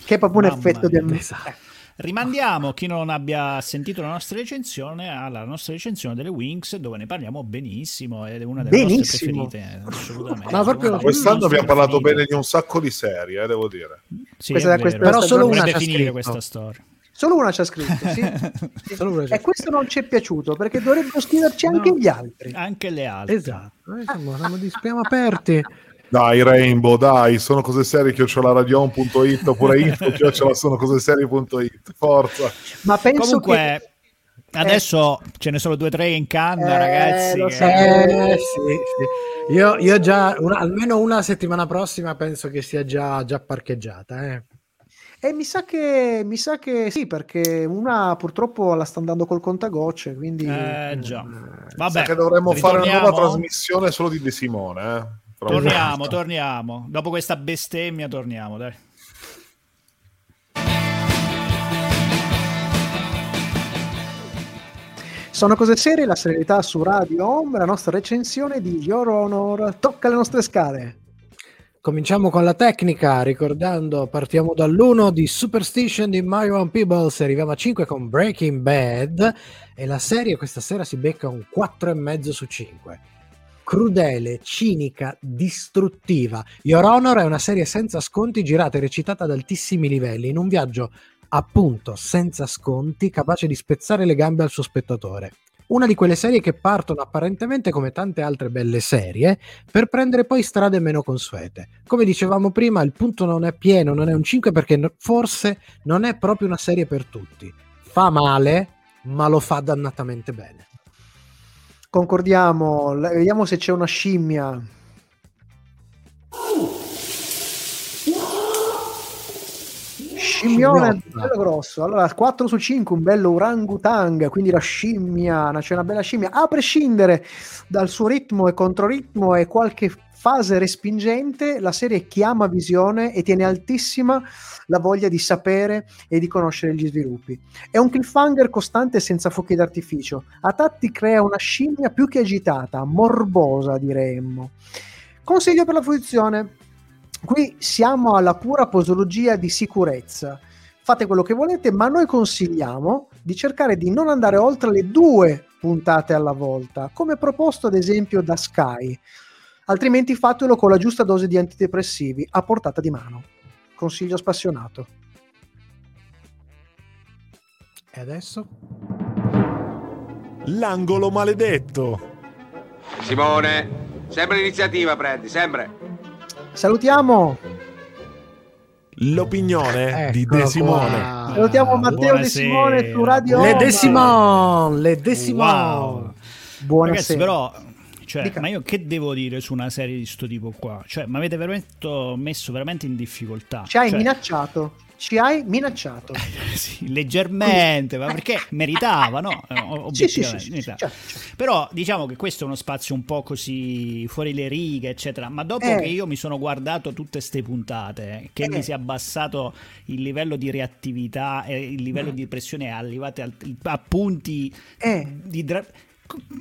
che è proprio Mamma un effetto di... Esatto. Rimandiamo chi non abbia sentito la nostra recensione alla nostra recensione delle Wings, dove ne parliamo benissimo ed è una delle benissimo. nostre preferite. Assolutamente. Ma proprio quest'anno abbiamo parlato bene di un sacco di serie, eh, devo dire. Sì, questa, questa, però solo una finire questa storia. Solo una ci ha scritto, sì. e questo non ci è piaciuto perché dovrebbero scriverci anche no, gli altri. Anche le altre. Esatto, eh, siamo, siamo, siamo aperti. Dai Rainbow, dai, sono cose serie che ho la radion.it oppure info ho sono cose serie.it, forza. Ma penso Comunque, che... Adesso eh, ce ne sono due o tre in canna, eh, ragazzi. Lo so. eh, sì, sì. Io, io già, una, almeno una settimana prossima penso che sia già, già parcheggiata. Eh. E mi sa che mi sa che sì, perché una purtroppo la sta andando col contagocce, quindi eh, già. Vabbè, che dovremmo fare una nuova trasmissione solo di De Simone, eh? Torniamo, torniamo. Dopo questa bestemmia torniamo, dai. Sono cose serie, la serialità su Radio Home, la nostra recensione di Your Honor tocca le nostre scale. Cominciamo con la tecnica, ricordando, partiamo dall'1 di Superstition di Mario and Peebles, arriviamo a 5 con Breaking Bad e la serie questa sera si becca un 4,5 su 5. Crudele, cinica, distruttiva. Your Honor è una serie senza sconti girata e recitata ad altissimi livelli in un viaggio appunto senza sconti, capace di spezzare le gambe al suo spettatore. Una di quelle serie che partono apparentemente come tante altre belle serie per prendere poi strade meno consuete. Come dicevamo prima, il punto non è pieno, non è un 5 perché no- forse non è proprio una serie per tutti. Fa male, ma lo fa dannatamente bene. Concordiamo, vediamo se c'è una scimmia. Scimmione bello grosso. Allora, 4 su 5, un bello orangutang, quindi la scimmia, c'è una bella scimmia, a prescindere dal suo ritmo e controritmo e qualche fase respingente, la serie chiama visione e tiene altissima la voglia di sapere e di conoscere gli sviluppi. È un cliffhanger costante senza fuochi d'artificio. A tratti crea una scimmia più che agitata, morbosa diremmo. Consiglio per la fruizione. Qui siamo alla pura posologia di sicurezza. Fate quello che volete, ma noi consigliamo di cercare di non andare oltre le due puntate alla volta, come proposto ad esempio da Sky. Altrimenti fatelo con la giusta dose di antidepressivi a portata di mano. Consiglio spassionato. E adesso? L'angolo maledetto. Simone, sempre l'iniziativa prendi, sempre. Salutiamo, L'opinione di Eccolo De Simone. qua. salutiamo Matteo De buonasera. Simone su Radio Le Home. Desimon, le Desimon. Wow. Ragazzi, Buonasera. però, cioè, Dica. ma io che devo dire su una serie di sto tipo qua? Cioè, mi avete veramente messo veramente in difficoltà. Ci hai Cioè, minacciato. Ci hai minacciato. sì, leggermente, ma perché meritava, no? Eh, Sì, sì, sì, meritava. certo, certo. Però diciamo che questo è uno spazio un po' così fuori le righe, eccetera. Ma dopo Eh. che io mi sono guardato tutte ste puntate, eh, che Eh. mi si è abbassato il livello di reattività e il livello di pressione, arrivate al- a punti Eh. di dra-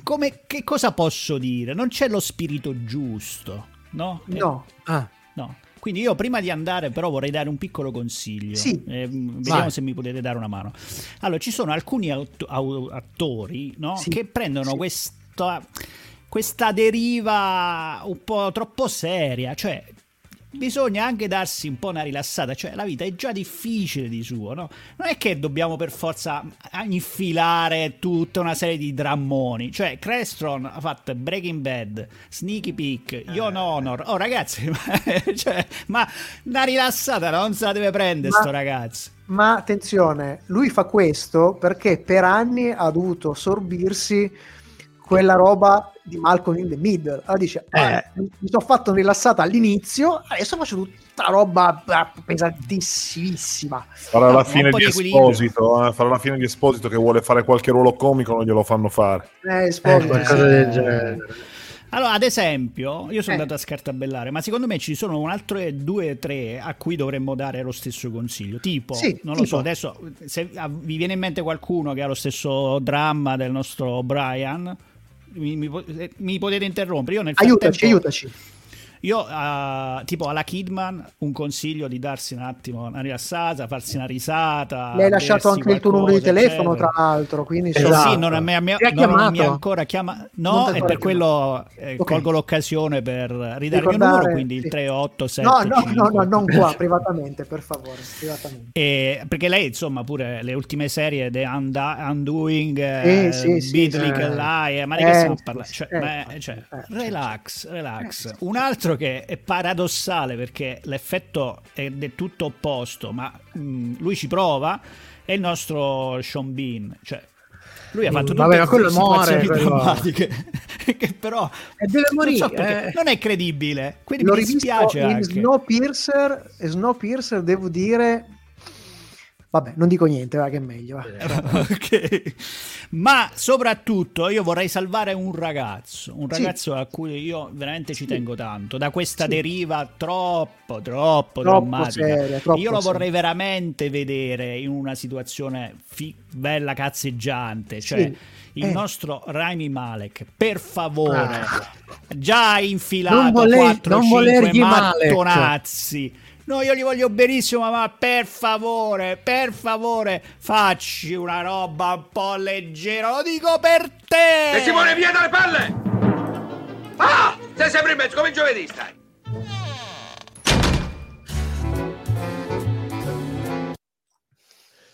come, che cosa posso dire? Non c'è lo spirito giusto, no? Eh, No. Ah, No. Quindi io prima di andare però vorrei dare un piccolo consiglio. Sì. Eh, vediamo Vai. se mi potete dare una mano. Allora, ci sono alcuni aut- au- attori no, Sì. che prendono Sì. questa, questa deriva un po' troppo seria, cioè bisogna anche darsi un po' una rilassata, cioè la vita è già difficile di suo, no? Non è che dobbiamo per forza infilare tutta una serie di drammoni, cioè Crestron ha fatto Breaking Bad, Sneaky Peek, Yon Honor, oh ragazzi, ma, cioè, ma una rilassata non se la deve prendere Ma- sto ragazzo. Ma attenzione, lui fa questo perché per anni ha dovuto sorbirsi quella roba di Malcolm in the Middle. Allora dice: "Ah, Eh. Mi sono fatto rilassata all'inizio, adesso faccio tutta roba ah, pesantissimissima. Farà la un fine di di. Esposito, eh, farà la fine di Esposito che vuole fare qualche ruolo comico, non glielo fanno fare. Eh, Esposito, qualcosa sì. del genere. Allora, ad esempio, io sono Eh. andato a scartabellare, ma secondo me ci sono un altro due o tre a cui dovremmo dare lo stesso consiglio. Tipo, Sì, non lo tipo. so, adesso se ah, vi viene in mente qualcuno che ha lo stesso dramma del nostro Brian, mi, mi eh, mi potete interrompere. Io nel Aiutaci, frattempo- aiutaci. Io, ah, tipo alla Kidman, un consiglio di darsi un attimo una rilassata, farsi una risata. Le hai lasciato anche il tuo numero di telefono, eccetera. tra l'altro. Quindi Eh insomma- sì, non mi ha, ha- ha ha ancora chiamato. No, ha e per quello eh, Ok. colgo l'occasione per ridare il mio numero, quindi sì. il 387. No, no, no, no, non qua, privatamente, per favore, privatamente. E- perché lei, insomma, pure le ultime serie, The Unda- Undoing, eh, Sì, sì, sì, Beat a Lie, ma di Eh, che stiamo sì, Cioè, eh, eh, relax, relax. Eh. Un altro che è paradossale perché l'effetto è del tutto opposto, ma mh, lui ci prova, è il nostro Sean Bean. Cioè, lui ha Mm, fatto tutte vabbè, ma quello situazioni muore, drammatiche che però E deve non, morire, so perché, eh. non è credibile. Quindi L'ho mi dispiace anche. Snowpiercer e Snowpiercer devo dire Vabbè, non dico niente, va che è meglio. va. Ok. Ma soprattutto io vorrei salvare un ragazzo, un ragazzo a cui io veramente ci tengo tanto, da questa Sì. deriva troppo, troppo, Troppo drammatica. seria, troppo io lo seria. vorrei veramente vedere in una situazione fi- bella cazzeggiante, cioè Sì. il Eh. nostro Raimi Malek, per favore. Ah. Già infilato voler- 4 non 5 volergli Malek. No, io li voglio benissimo, ma per favore, per favore, facci una roba un po' leggera. Lo dico per te. E Simone, via dalle palle! Ah! Sei sempre in mezzo, come giovedì stai.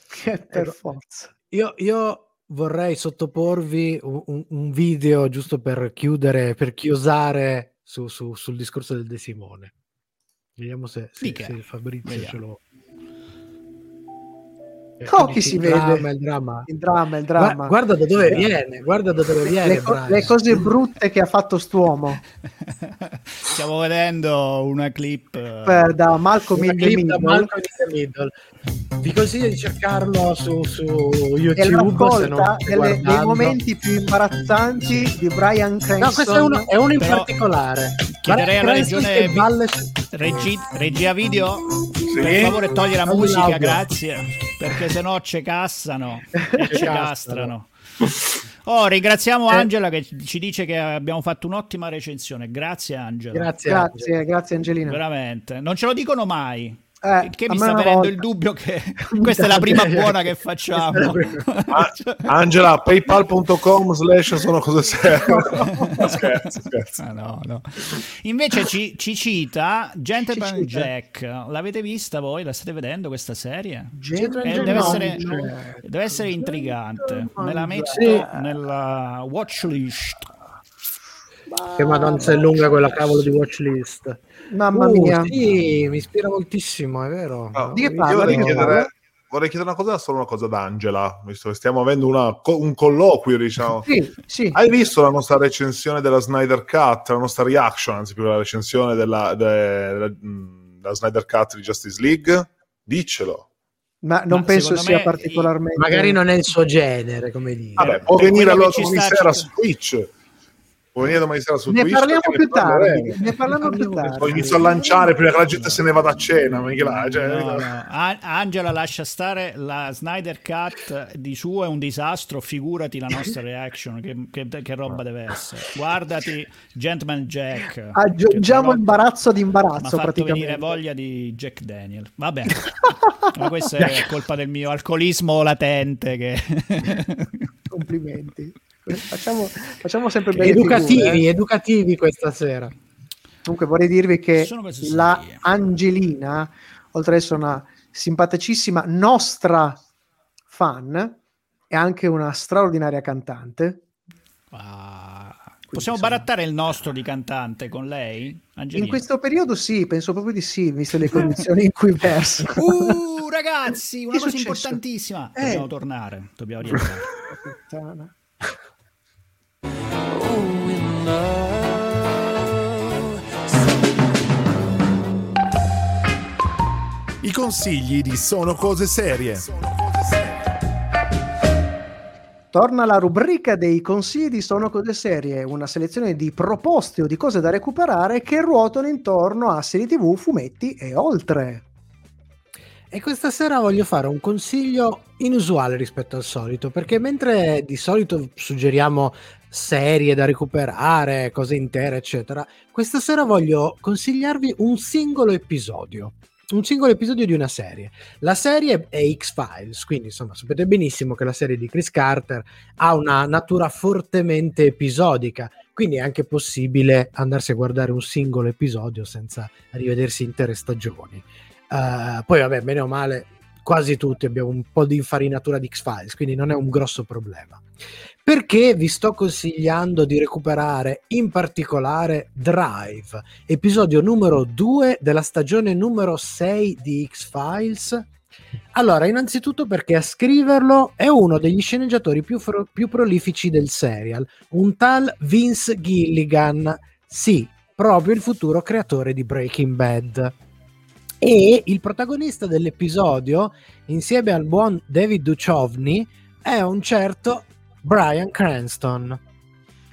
Che per forza. Io, io vorrei sottoporvi un, un- un video giusto per chiudere, per chiosare su- su- sul discorso del De Simone. Vediamo se, se- se Fabrizio Vediamo. ce lo. Eh, Oh, dici chi si il vede? dramma, il dramma. Il dramma, il Gua- dramma. guarda da dove viene, guarda da dove viene. le, co- le cose brutte che ha fatto st'uomo Stiamo vedendo una clip. eh, per, da Malcolm Una in the clip da Middle Malcolm in the Middle. Vi consiglio di cercarlo su, su e YouTube. se non delle- dei momenti più imbarazzanti di Brian Cranston No, questo è uno, è uno in Però particolare. chiederei alla regione che balle- Regi- regia video, per favore togli la musica, grazie, perché sennò ci cassano e ci castrano. castrano. Oh, ringraziamo Eh. Angela che ci dice che abbiamo fatto un'ottima recensione. Grazie Angela. Grazie. grazie grazie Angelina Veramente. Non ce lo dicono mai. Eh, che mi sta venendo volta. il dubbio che questa è la prima buona che facciamo. Ah, Angela, paypal.com slash sono cose serie. No, scherzo, scherzo. Ah, no, no. Invece ci, ci cita Gentleman Ci cita. Jack. L'avete vista voi? La state vedendo questa serie? Gentleman Eh, deve, essere, deve essere intrigante. Me la metto Sì. nella watchlist. Che madonna è lunga quella cavolo di watchlist. Mamma Uh, mia Sì, mi ispira moltissimo, è vero. No, Di che io parla? vorrei Di che chiedere, vorrei chiedere una cosa, solo una cosa ad Angela, visto che stiamo avendo una- un colloquio, diciamo. sì sì Hai visto la nostra recensione della Snyder Cut, la nostra reaction, anzi più la recensione della, de- della, della Snyder Cut di Justice League? Diccelo. ma non Ma penso sia me- particolarmente Magari non è il suo genere, come dire. Vabbè, può venire allora sta- sera su Twitch. Può venire domani sera su ne Twitch. parliamo più tardi ne parliamo più Poi tardi inizio a lanciare prima che la gente se ne vada a cena. ma che là, cioè, No, no. Angela lascia stare la Snyder Cut di suo è un disastro figurati la nostra reaction che, che- che roba deve essere guardati Gentleman Jack aggiungiamo imbarazzo di mi ha imbarazzo fatto venire praticamente voglia di Jack Daniel. Va bene, ma questa è colpa del mio alcolismo latente. Che... complimenti facciamo, facciamo sempre bene educativi, figure, eh. educativi questa sera. Comunque vorrei dirvi che Sono la serie. Angelina, oltre ad essere una simpaticissima nostra fan, è anche una straordinaria cantante. Ah, possiamo insomma- barattare il nostro di cantante con lei? Angelina? In questo periodo sì, penso proprio di sì, viste le condizioni in cui verso. Uh, ragazzi, una Che cosa successo? importantissima. Eh. Dobbiamo tornare, dobbiamo rientrare. I consigli di Sono Cose Serie. Torna la rubrica dei consigli di Sono Cose Serie, una selezione di proposte o di cose da recuperare che ruotano intorno a serie tv, fumetti e oltre. E questa sera voglio fare un consiglio inusuale rispetto al solito, perché mentre di solito suggeriamo serie da recuperare, cose intere, eccetera, questa sera voglio consigliarvi un singolo episodio. Un singolo episodio di una serie. La serie è X-Files, quindi insomma sapete benissimo che la serie di Chris Carter ha una natura fortemente episodica, quindi è anche possibile andarsi a guardare un singolo episodio senza rivedersi intere stagioni. Uh, poi vabbè, bene o male, quasi tutti abbiamo un po' di infarinatura di X-Files, quindi non è un grosso problema. Perché vi sto consigliando di recuperare in particolare Drive, episodio numero 2 della stagione numero 6 di X-Files? Allora, innanzitutto perché a scriverlo è uno degli sceneggiatori più, fro- più prolifici del serial, un tal Vince Gilligan, sì, proprio il futuro creatore di Breaking Bad. E il protagonista dell'episodio, insieme al buon David Duchovny, è un certo Brian Cranston.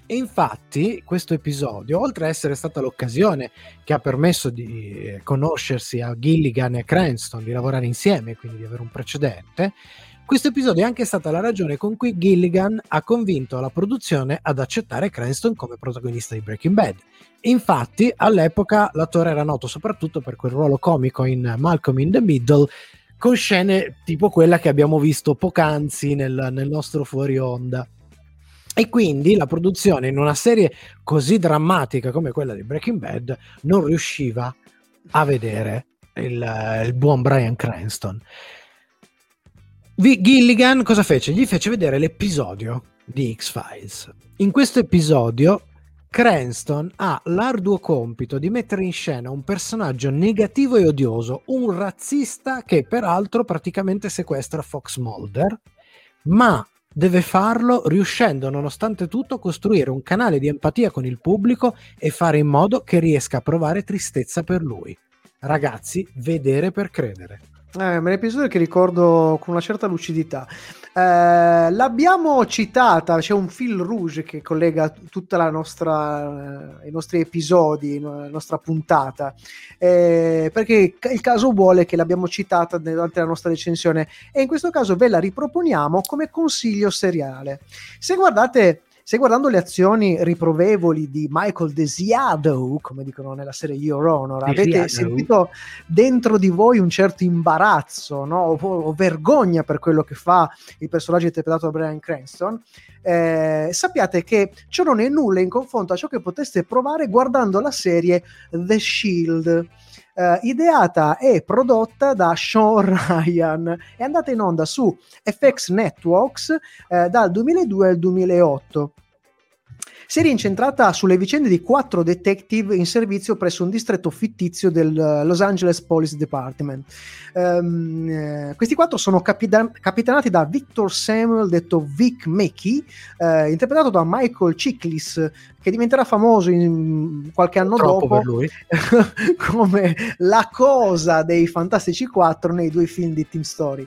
E infatti questo episodio, oltre a essere stata l'occasione che ha permesso di conoscersi a Gilligan e Cranston, di lavorare insieme, quindi di avere un precedente, questo episodio è anche stata la ragione con cui Gilligan ha convinto la produzione ad accettare Cranston come protagonista di Breaking Bad. Infatti, all'epoca l'attore era noto soprattutto per quel ruolo comico in Malcolm in the Middle, con scene tipo quella che abbiamo visto poc'anzi nel, nel nostro fuori onda. E quindi la produzione in una serie così drammatica come quella di Breaking Bad non riusciva a vedere il, il buon Brian Cranston. Gilligan cosa fece? Gli fece vedere l'episodio di X-Files. In questo episodio Cranston ha l'arduo compito di mettere in scena un personaggio negativo e odioso, un razzista che peraltro praticamente sequestra Fox Mulder, ma deve farlo riuscendo nonostante tutto a costruire un canale di empatia con il pubblico e fare in modo che riesca a provare tristezza per lui. Ragazzi, vedere per credere. Eh, è un episodio che ricordo con una certa lucidità. Eh, l'abbiamo citata, c'è un fil rouge che collega tutta la nostra, eh, i nostri episodi, la nostra puntata, eh, perché il caso vuole che l'abbiamo citata durante la nostra recensione e in questo caso ve la riproponiamo come consiglio seriale. Se guardate se guardando le azioni riprovevoli di Michael Desiado, come dicono nella serie Your Honor, avete sentito dentro di voi un certo imbarazzo no? o, o, vergogna per quello che fa il personaggio interpretato da Brian Cranston, eh, sappiate che ciò non è nulla in confronto a ciò che poteste provare guardando la serie The Shield. Uh, ideata e prodotta da Sean Ryan. È andata in onda su FX Networks uh, dal 2002 al 2008 serie incentrata sulle vicende di quattro detective in servizio presso un distretto fittizio del eh, Los Angeles Police Department. Um, eh, questi quattro sono capitan- capitanati da Victor Samuel, detto Vic Mackey, eh, interpretato da Michael Chiklis, che diventerà famoso in qualche anno Troppo dopo come la cosa dei Fantastici 4 nei due film di Team Story.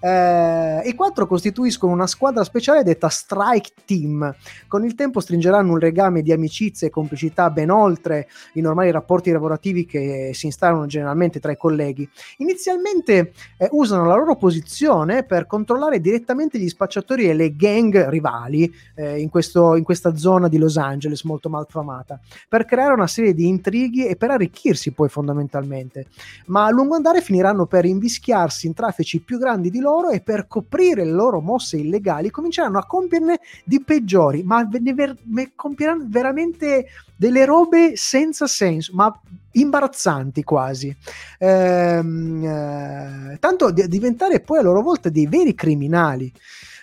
Eh, I quattro costituiscono una squadra speciale detta Strike Team. Con il tempo stringeranno un legame di amicizia e complicità ben oltre i normali rapporti lavorativi che si instaurano generalmente tra i colleghi. Inizialmente eh, usano la loro posizione per controllare direttamente gli spacciatori e le gang rivali eh, in, questo, in questa zona di Los Angeles Angeles molto malfamata, per creare una serie di intrighi e per arricchirsi poi fondamentalmente, ma a lungo andare finiranno per invischiarsi in traffici più grandi di loro e per coprire le loro mosse illegali cominceranno a compierne di peggiori, ma ne ver- ne compieranno veramente delle robe senza senso, ma imbarazzanti quasi. Ehm, eh, tanto di diventare poi a loro volta dei veri criminali.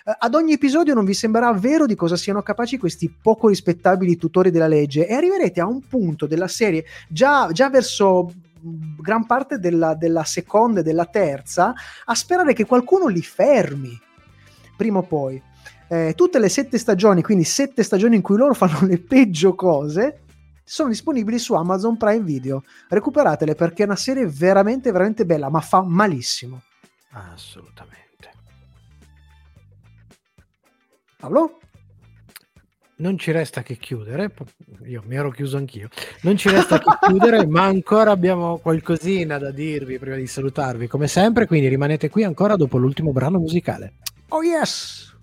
Eh, ad ogni episodio non vi sembrerà vero di cosa siano capaci questi poco rispettabili tutori della legge e arriverete a un punto della serie già, già verso gran parte della, della seconda e della terza a sperare che qualcuno li fermi prima o poi. Eh, tutte le sette stagioni, quindi sette stagioni in cui loro fanno le peggio cose, sono disponibili su Amazon Prime Video. Recuperatele perché è una serie veramente, veramente bella, ma fa malissimo. Assolutamente. Paolo? Non ci resta che chiudere, io mi ero chiuso anch'io, non ci resta che chiudere, ma ancora abbiamo qualcosina da dirvi prima di salutarvi, come sempre, quindi rimanete qui ancora dopo l'ultimo brano musicale. Oh yes!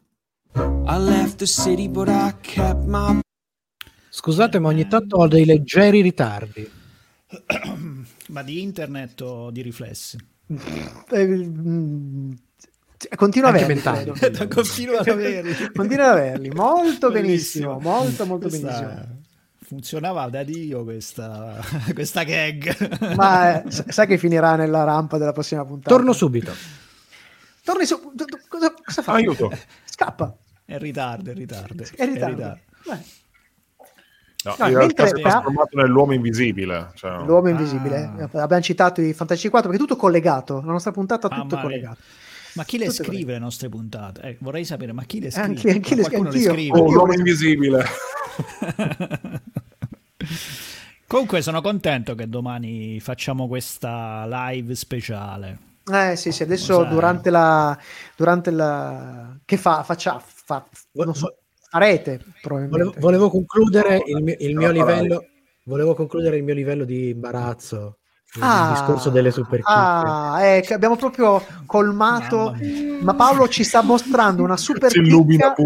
My... Scusate, ma ogni tanto ho dei leggeri ritardi. ma di internet o di riflessi? Mm, Continua a averli. Continua ad averli. Continua ad averli. Molto benissimo. benissimo. Molto, molto questa... benissimo. Funzionava da Dio questa, questa gag. Ma eh, sai che finirà nella rampa della prossima puntata. Torno subito. Torni su. Cosa, cosa fa? Aiuto. Scappa. È in ritardo, è in ritardo. È in ritardo. È ritardo. No, no, in realtà si è trasformato nell'uomo invisibile. Cioè... L'uomo invisibile. Ah. Abbiamo citato i Fantasy 4 perché è tutto collegato. La nostra puntata è tutto collegato. Ma chi le Tutte scrive quelle. le nostre puntate? Eh, vorrei sapere, ma chi le scrive? Anche, anche le, le scrive? Oh, l'uomo invisibile. Comunque sono contento che domani facciamo questa live speciale. Eh sì, sì, adesso Cos'è? durante la, durante la... che fa? Faccia, fa, non so, farete probabilmente. Volevo, volevo concludere il mio, il mio livello. Volevo concludere il mio livello di imbarazzo. Il Ah, discorso delle super. Ah, eh, che abbiamo proprio colmato. Ma Paolo ci sta mostrando una super pure.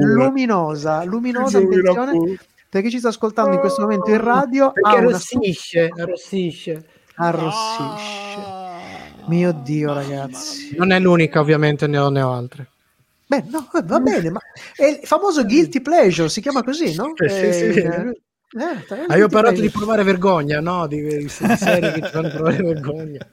luminosa, luminosa, Si illumina attenzione, pure. per chi ci sta ascoltando in questo momento in radio, Perché arrossisce, arrossisce. arrossisce. Mio Dio, ragazzi. Non è l'unica, ovviamente, ne ho, ne ho altre. Beh, no, eh, va bene, ma è il famoso guilty pleasure, si chiama così, no? Sì, sì, sì. Eh, guilty Avevo parlato di provare vergogna, no? Di, di serie che ti fanno provare vergogna.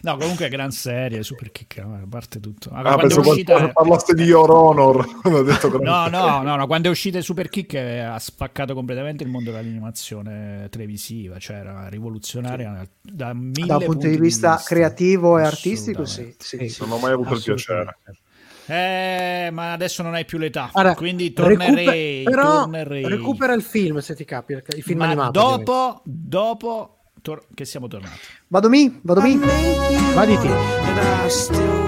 No, comunque gran serie, super chicca, a parte tutto. Ah, Ah, quando penso è uscita... parlaste di Your Honor. No, no, no, no, quando è uscita Super Kick eh, ha spaccato completamente il mondo dell'animazione televisiva, cioè era rivoluzionaria da mille Da un punto punti di vista creativo e artistico, sì. Sì, sì. Non ho mai avuto il piacere. Eh, ma adesso non hai più l'età, Guarda, quindi recuper- tornerei, però tornerei. recupera il film se ti capi, il il film ma animato. ovviamente. dopo, dopo tor- che siamo tornati. Vado mi, vado mi. Va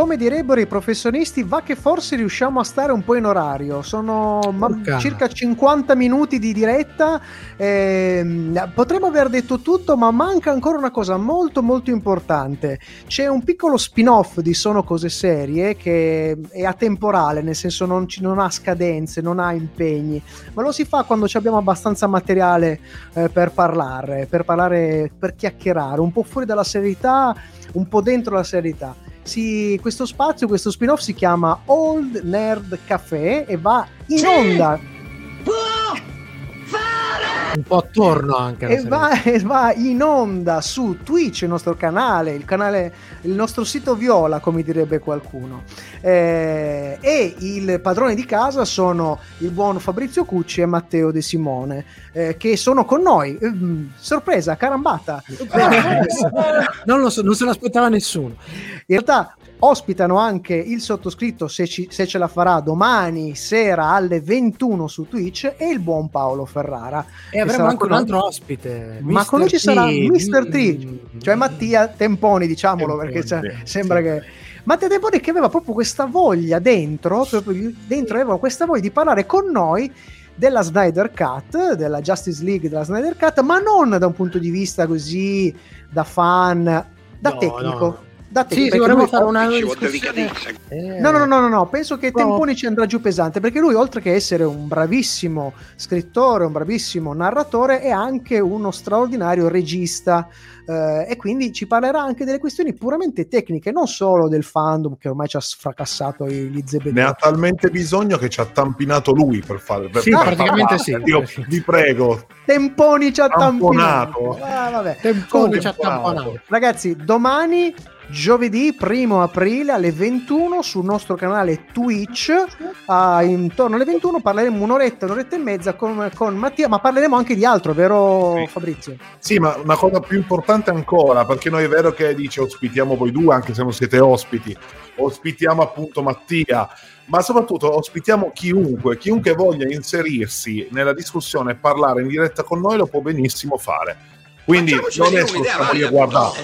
Come direbbero i professionisti, va che forse riusciamo a stare un po' in orario. Sono ma- circa 50 minuti di diretta. ehm, potremmo aver detto tutto, ma manca ancora una cosa molto molto importante. C'è un piccolo spin-off di Sono Cose Serie che è atemporale, nel senso non, ci- non ha scadenze, non ha impegni, ma lo si fa quando abbiamo abbastanza materiale eh, per parlare, per parlare, per chiacchierare, un po' fuori dalla serietà, un po' dentro la serietà. Si- questo spazio, questo spin-off si chiama Old Nerd Café e va in onda Un po' attorno anche. e va, e va in onda su Twitch, il nostro canale, il, canale, il nostro sito viola, come direbbe qualcuno. Eh, e il padrone di casa sono il buon Fabrizio Cucci e Matteo De Simone, eh, che sono con noi. Ehm, sorpresa, carambata. non, lo so, non se l'aspettava nessuno. In realtà ospitano anche il sottoscritto, se, ci- se ce la farà domani sera alle 21 su Twitch, e il buon Paolo Ferrara. E avremo anche con un altro ospite. Ma Mr. con noi ci sarà. Mr. T, Mm. cioè Mattia Temponi, diciamolo, Temponi, perché sì, sembra che... Mattia Temponi che aveva proprio questa voglia dentro, proprio dentro aveva questa voglia di parlare con noi della Snyder Cut, della Justice League della Snyder Cut, ma non da un punto di vista così da fan, da No, tecnico. no. Da Sì, sì, perché vorremmo fare una discussione. Eh, No, no, no, no, no, penso che No. Temponi ci andrà giù pesante perché lui, oltre che essere un bravissimo scrittore, un bravissimo narratore, è anche uno straordinario regista. eh, e quindi ci parlerà anche delle questioni puramente tecniche, non solo del fandom che ormai ci ha sfracassato i- gli zebedini. Ne ha talmente bisogno che ci ha tampinato lui per fare. Per Sì, per praticamente far sì. Io vi prego, Temponi ci ha Tamponato. tampinato. Ah, vabbè. Temponi Comunque, ci ha tamponato. Ragazzi, domani, giovedì 1 aprile alle 21 sul nostro canale Twitch, ah, intorno alle 21 parleremo un'oretta, un'oretta e mezza con, con Mattia, ma parleremo anche di altro, vero Sì. Fabrizio? Sì, ma una cosa più importante ancora, perché noi è vero che dice ospitiamo voi due, anche se non siete ospiti, ospitiamo appunto Mattia, ma soprattutto ospitiamo chiunque, chiunque voglia inserirsi nella discussione e parlare in diretta con noi lo può benissimo fare. Quindi Facciamoci non è dire valida, guardate,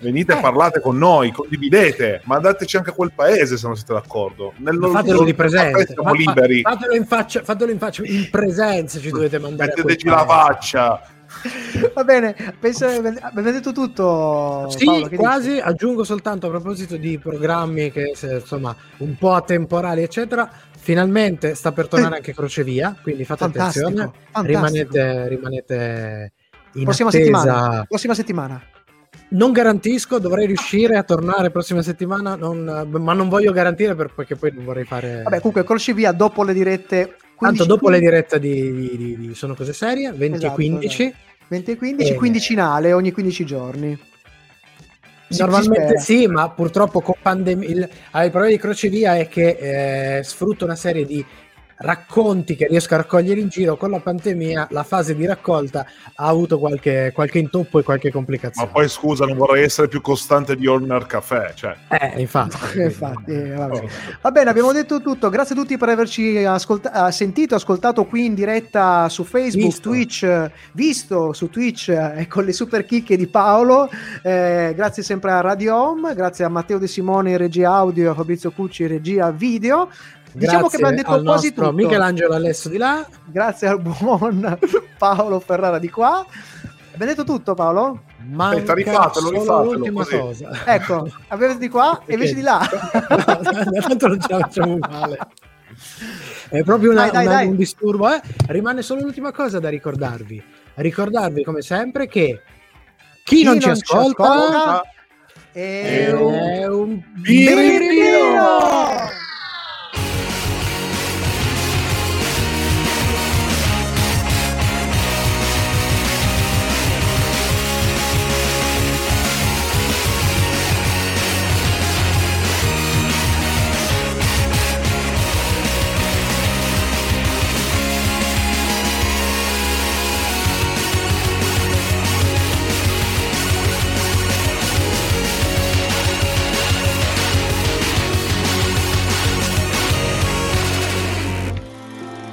venite e parlate con noi, condividete, mandateci anche a quel paese se non siete d'accordo. Nel Ma fatelo di presente. Siamo Fa- fa- liberi, Fatelo in faccia, fatelo in faccia, in presenza ci dovete mandare. metteteci la faccia. Va bene, penso abbiamo detto tutto. Sì, Paolo, che quasi dici? aggiungo soltanto a proposito di programmi che insomma un po' atemporali, eccetera. Finalmente sta per tornare anche Crocevia, quindi fate Fantastico, attenzione. fantastico. Rimanete, rimanete in Prossima attesa. settimana. Prossima settimana. Non garantisco, dovrei riuscire a tornare prossima settimana, non- ma non voglio garantire per- perché poi non vorrei fare. Vabbè, comunque, corci via dopo le dirette. 15, Tanto dopo le dirette di, di- di- di Sono Cose Serie, 20 e Esatto, 15. esatto. 20 e 15, Eh. quindicinale ogni 15 giorni. Si- Normalmente si sì, ma purtroppo con pandemia il, il problema di crocevia è che eh, sfrutta una serie di racconti che riesco a raccogliere in giro. Con la pandemia, la fase di raccolta ha avuto qualche, qualche intoppo e qualche Ma complicazione. poi scusa, non vorrei essere più costante di Horner Café. Cioè. Eh, infatti. Infatti, eh, vabbè. Va bene, abbiamo detto tutto. Grazie a tutti per averci ascolta- eh, sentito, ascoltato qui in diretta su Facebook, Visto. Twitch, visto su Twitch eh, con le super chicche di Paolo. Eh, grazie sempre a Radio Home, grazie a Matteo De Simone in regia audio, a Fabrizio Cucci in regia video. Diciamo che abbiamo detto al quasi tutto. Michelangelo Alesso di là. Grazie al buon Paolo Ferrara di qua. Abbiamo detto tutto, Paolo? Manca rifatelo, solo rifatelo, l'ultima così. cosa. Ecco, abbiamo detto di qua e invece di là. Tanto non ce la facciamo male. È proprio una- Dai, dai, una- dai. un disturbo. eh. Rimane solo l'ultima cosa da ricordarvi. Ricordarvi come sempre che chi, non, ci ascolta, è un è un birino!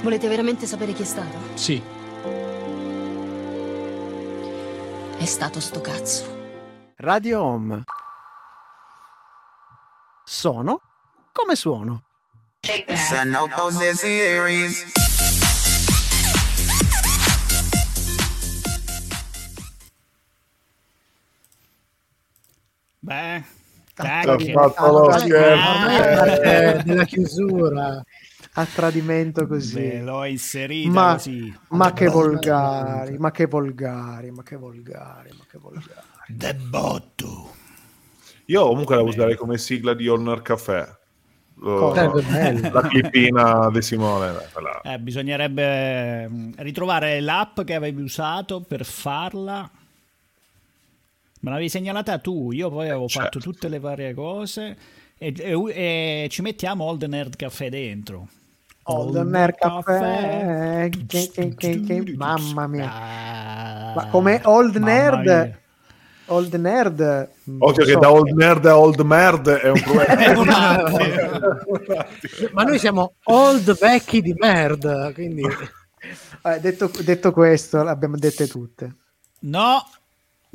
Volete veramente sapere chi è stato? Sì. È stato sto cazzo. Radio Home. Sono come suono. Beh, T'ha cacchio. fatto lo Ah, scherzo. Parte della chiusura. A tradimento così. Ve l'ho inserita Ma, così. ma che volgari, ma che volgari, ma che volgari, ma che volgari. Debotto. Io comunque la userei come sigla di Horner Café. Bello. la clippina di Simone. Eh, bisognerebbe mm, ritrovare l'app che avevi usato per farla. Me l'avevi segnalata tu, io poi avevo Certo. fatto tutte le varie cose e, e- e ci mettiamo Old Nerd Caffè dentro. Old Nerd Caffè. Che- che- che- che- Mamma mia. Ah, Ma come Old Nerd. Old Nerd. Occhio che so. da old nerd a old merd è un problema. Ma noi siamo old vecchi di merda, quindi Eh, detto, detto questo, abbiamo dette tutte. No,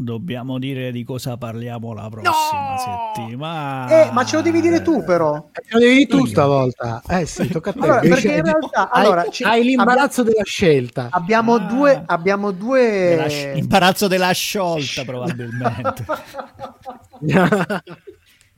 dobbiamo dire di cosa parliamo la prossima settimana. Eh, ma ce lo devi dire tu, però. ce lo devi dire tu stavolta. Eh sì, tocca a te. Allora, perché in realtà hai, allora, ci- hai l'imbarazzo della scelta. Abbiamo Ah. due. Abbiamo due. Della sci- imbarazzo della sciolta, probabilmente.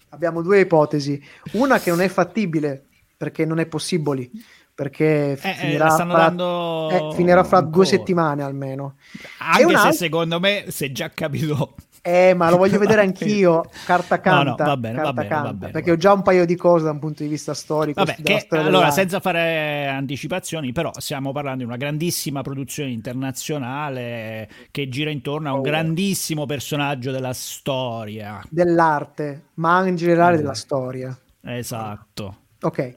abbiamo due ipotesi. Una che non è fattibile perché non è possibile. Perché Eh, eh, finirà, stanno fra, dando eh, finirà fra due settimane almeno. Anche un'altra- se secondo me si è già capito. Eh, ma lo voglio vedere anch'io. Carta canta. No, no, va bene, va bene, va canta, bene, perché ho già un paio di cose da un punto di vista storico. Vabbè, della che, allora, dell'arte. senza fare anticipazioni, però stiamo parlando di una grandissima produzione internazionale che gira intorno Oh. a un grandissimo personaggio della storia. dell'arte, ma in generale Mm. della storia. Esatto. Ok.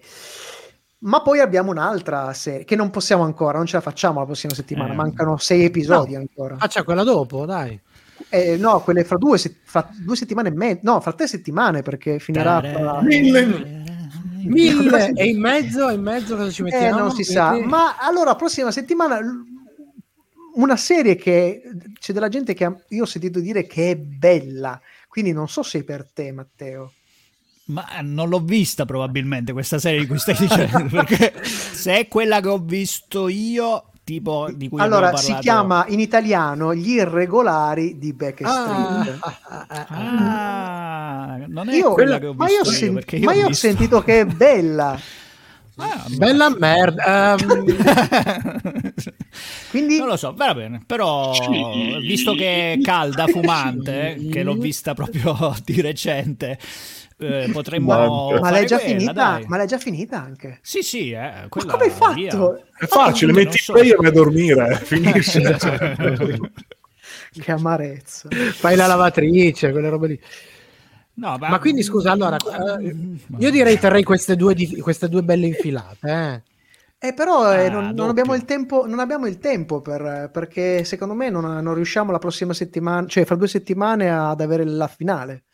Ma poi abbiamo un'altra serie che non possiamo ancora, non ce la facciamo la prossima settimana. Eh. Mancano sei episodi No. ancora. Faccia quella dopo, dai. Eh, no, quelle fra due, se- fra due settimane e mezzo, no, fra tre settimane perché finirà. fra- Mille e in mezzo, e in mezzo cosa ci Eh, mettiamo? non si sa. Quindi- Ma allora, prossima settimana, una serie che c'è della gente che ha- io ho sentito dire che è bella. Quindi non so se è per te, Matteo. Ma non l'ho vista probabilmente questa serie di cui stai dicendo, perché se è quella che ho visto io, tipo di cui Allora, si chiama in italiano Gli irregolari di Backstreet. Ah, non è Io- quella che ho ma visto io, ho sen- perché ma ho io ho sentito che è bella. Ah, Bella merda. ehm, Quindi Non lo so, va bene, però visto che è calda, fumante, eh, che l'ho vista proprio di recente, eh, potremmo... ma l'hai già quella, finita? dai. Ma l'hai già finita anche? Sì, sì, eh, Ma come hai fatto? via. È facile, Non metti so. il player e vai a dormire, eh, finisce. Che amarezza. Fai la lavatrice, quelle robe lì. No, Ma quindi scusa, allora, eh, io direi terrei queste due, di- queste due belle infilate. Eh. Eh, però eh, Ah, non, non doppio. abbiamo il tempo, non abbiamo il tempo per, perché secondo me non, non riusciamo la prossima settimana, cioè fra due settimane ad avere la finale.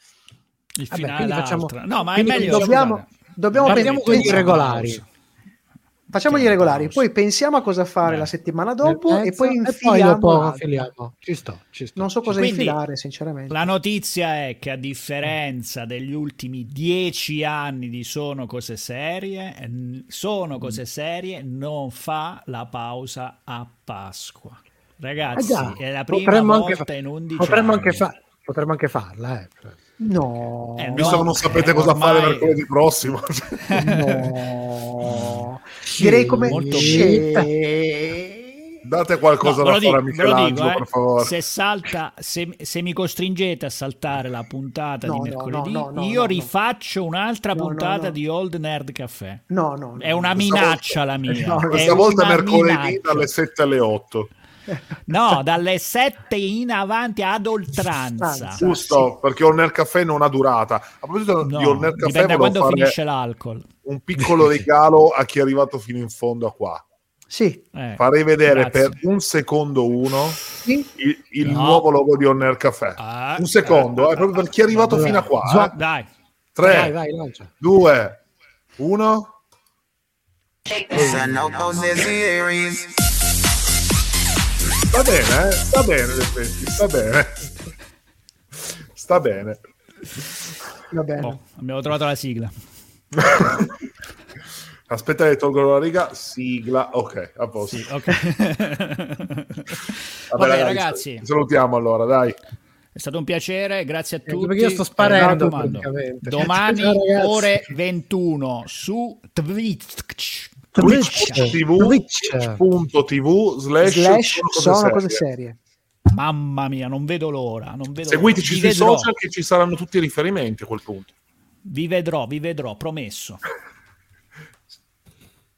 Il Vabbè, finale facciamo-. No, ma è meglio dobbiamo, dobbiamo pensare- irregolari. Facciamo gli pausa. poi pensiamo a cosa fare Eh. la settimana dopo Nel e poi mezzo, infiliamo. Ci sto, ci sto. Non so cosa Quindi, infilare, sinceramente. La notizia è che a differenza degli ultimi dieci anni di Sono Cose Serie, Sono Cose Serie non fa la pausa a Pasqua. Ragazzi, Ah, già. è la prima Potremmo volta anche fa- in 11 Potremmo anni. anche, fa- potremmo anche farla, eh. No, Eh, Visto no, che non sapete eh, cosa fare ormai- mercoledì prossimo. no. Direi come molto Date qualcosa No, da lo fare a dico, Michelangelo, dico, eh. per favore. Se, salta, se, se mi costringete a saltare la puntata No, di mercoledì, no, no, no, io no, rifaccio un'altra No, no, puntata no. di Old Nerd Caffè. No, no, no. È una Questa minaccia la mia. No, è Questa volta mercoledì minaccia. dalle 7 alle 8. No, dalle 7 in avanti ad oltranza. Giusto, perché All Nerd Caffè non ha durata. A proposito No, di All Nerd Caffè, dipende da quando fare finisce l'alcol. un piccolo regalo a chi è arrivato fino in fondo a qua. Sì, Eh, Farei vedere grazie. per un secondo uno sì. il, il No. nuovo logo di All Nerd Caffè. Ah, un secondo, eh, proprio per chi è arrivato Dai. fino a qua. Eh. Dai, 3, Vai, vai, lancia. 2, 1. Sta bene, eh? sta bene, effetti, sta bene. Sta bene. Va bene. oh, abbiamo trovato la sigla. Aspetta che tolgo la riga, sigla, ok, a posto. Sì, ok. Vabbè, Vabbè, ragazzi, ci salutiamo allora, dai. è stato un piacere, grazie a Eh, tutti. perché io sto sparendo Eh, praticamente. Domani ore 21 su Twitch. Twitch.tv Twitch. twitch.tv slash Slash sono sono cose serie. Mamma mia, non vedo l'ora. Non vedo Seguiteci l'ora. Sui vedrò, social che ci saranno tutti i riferimenti a quel punto. Vi vedrò, vi vedrò, promesso.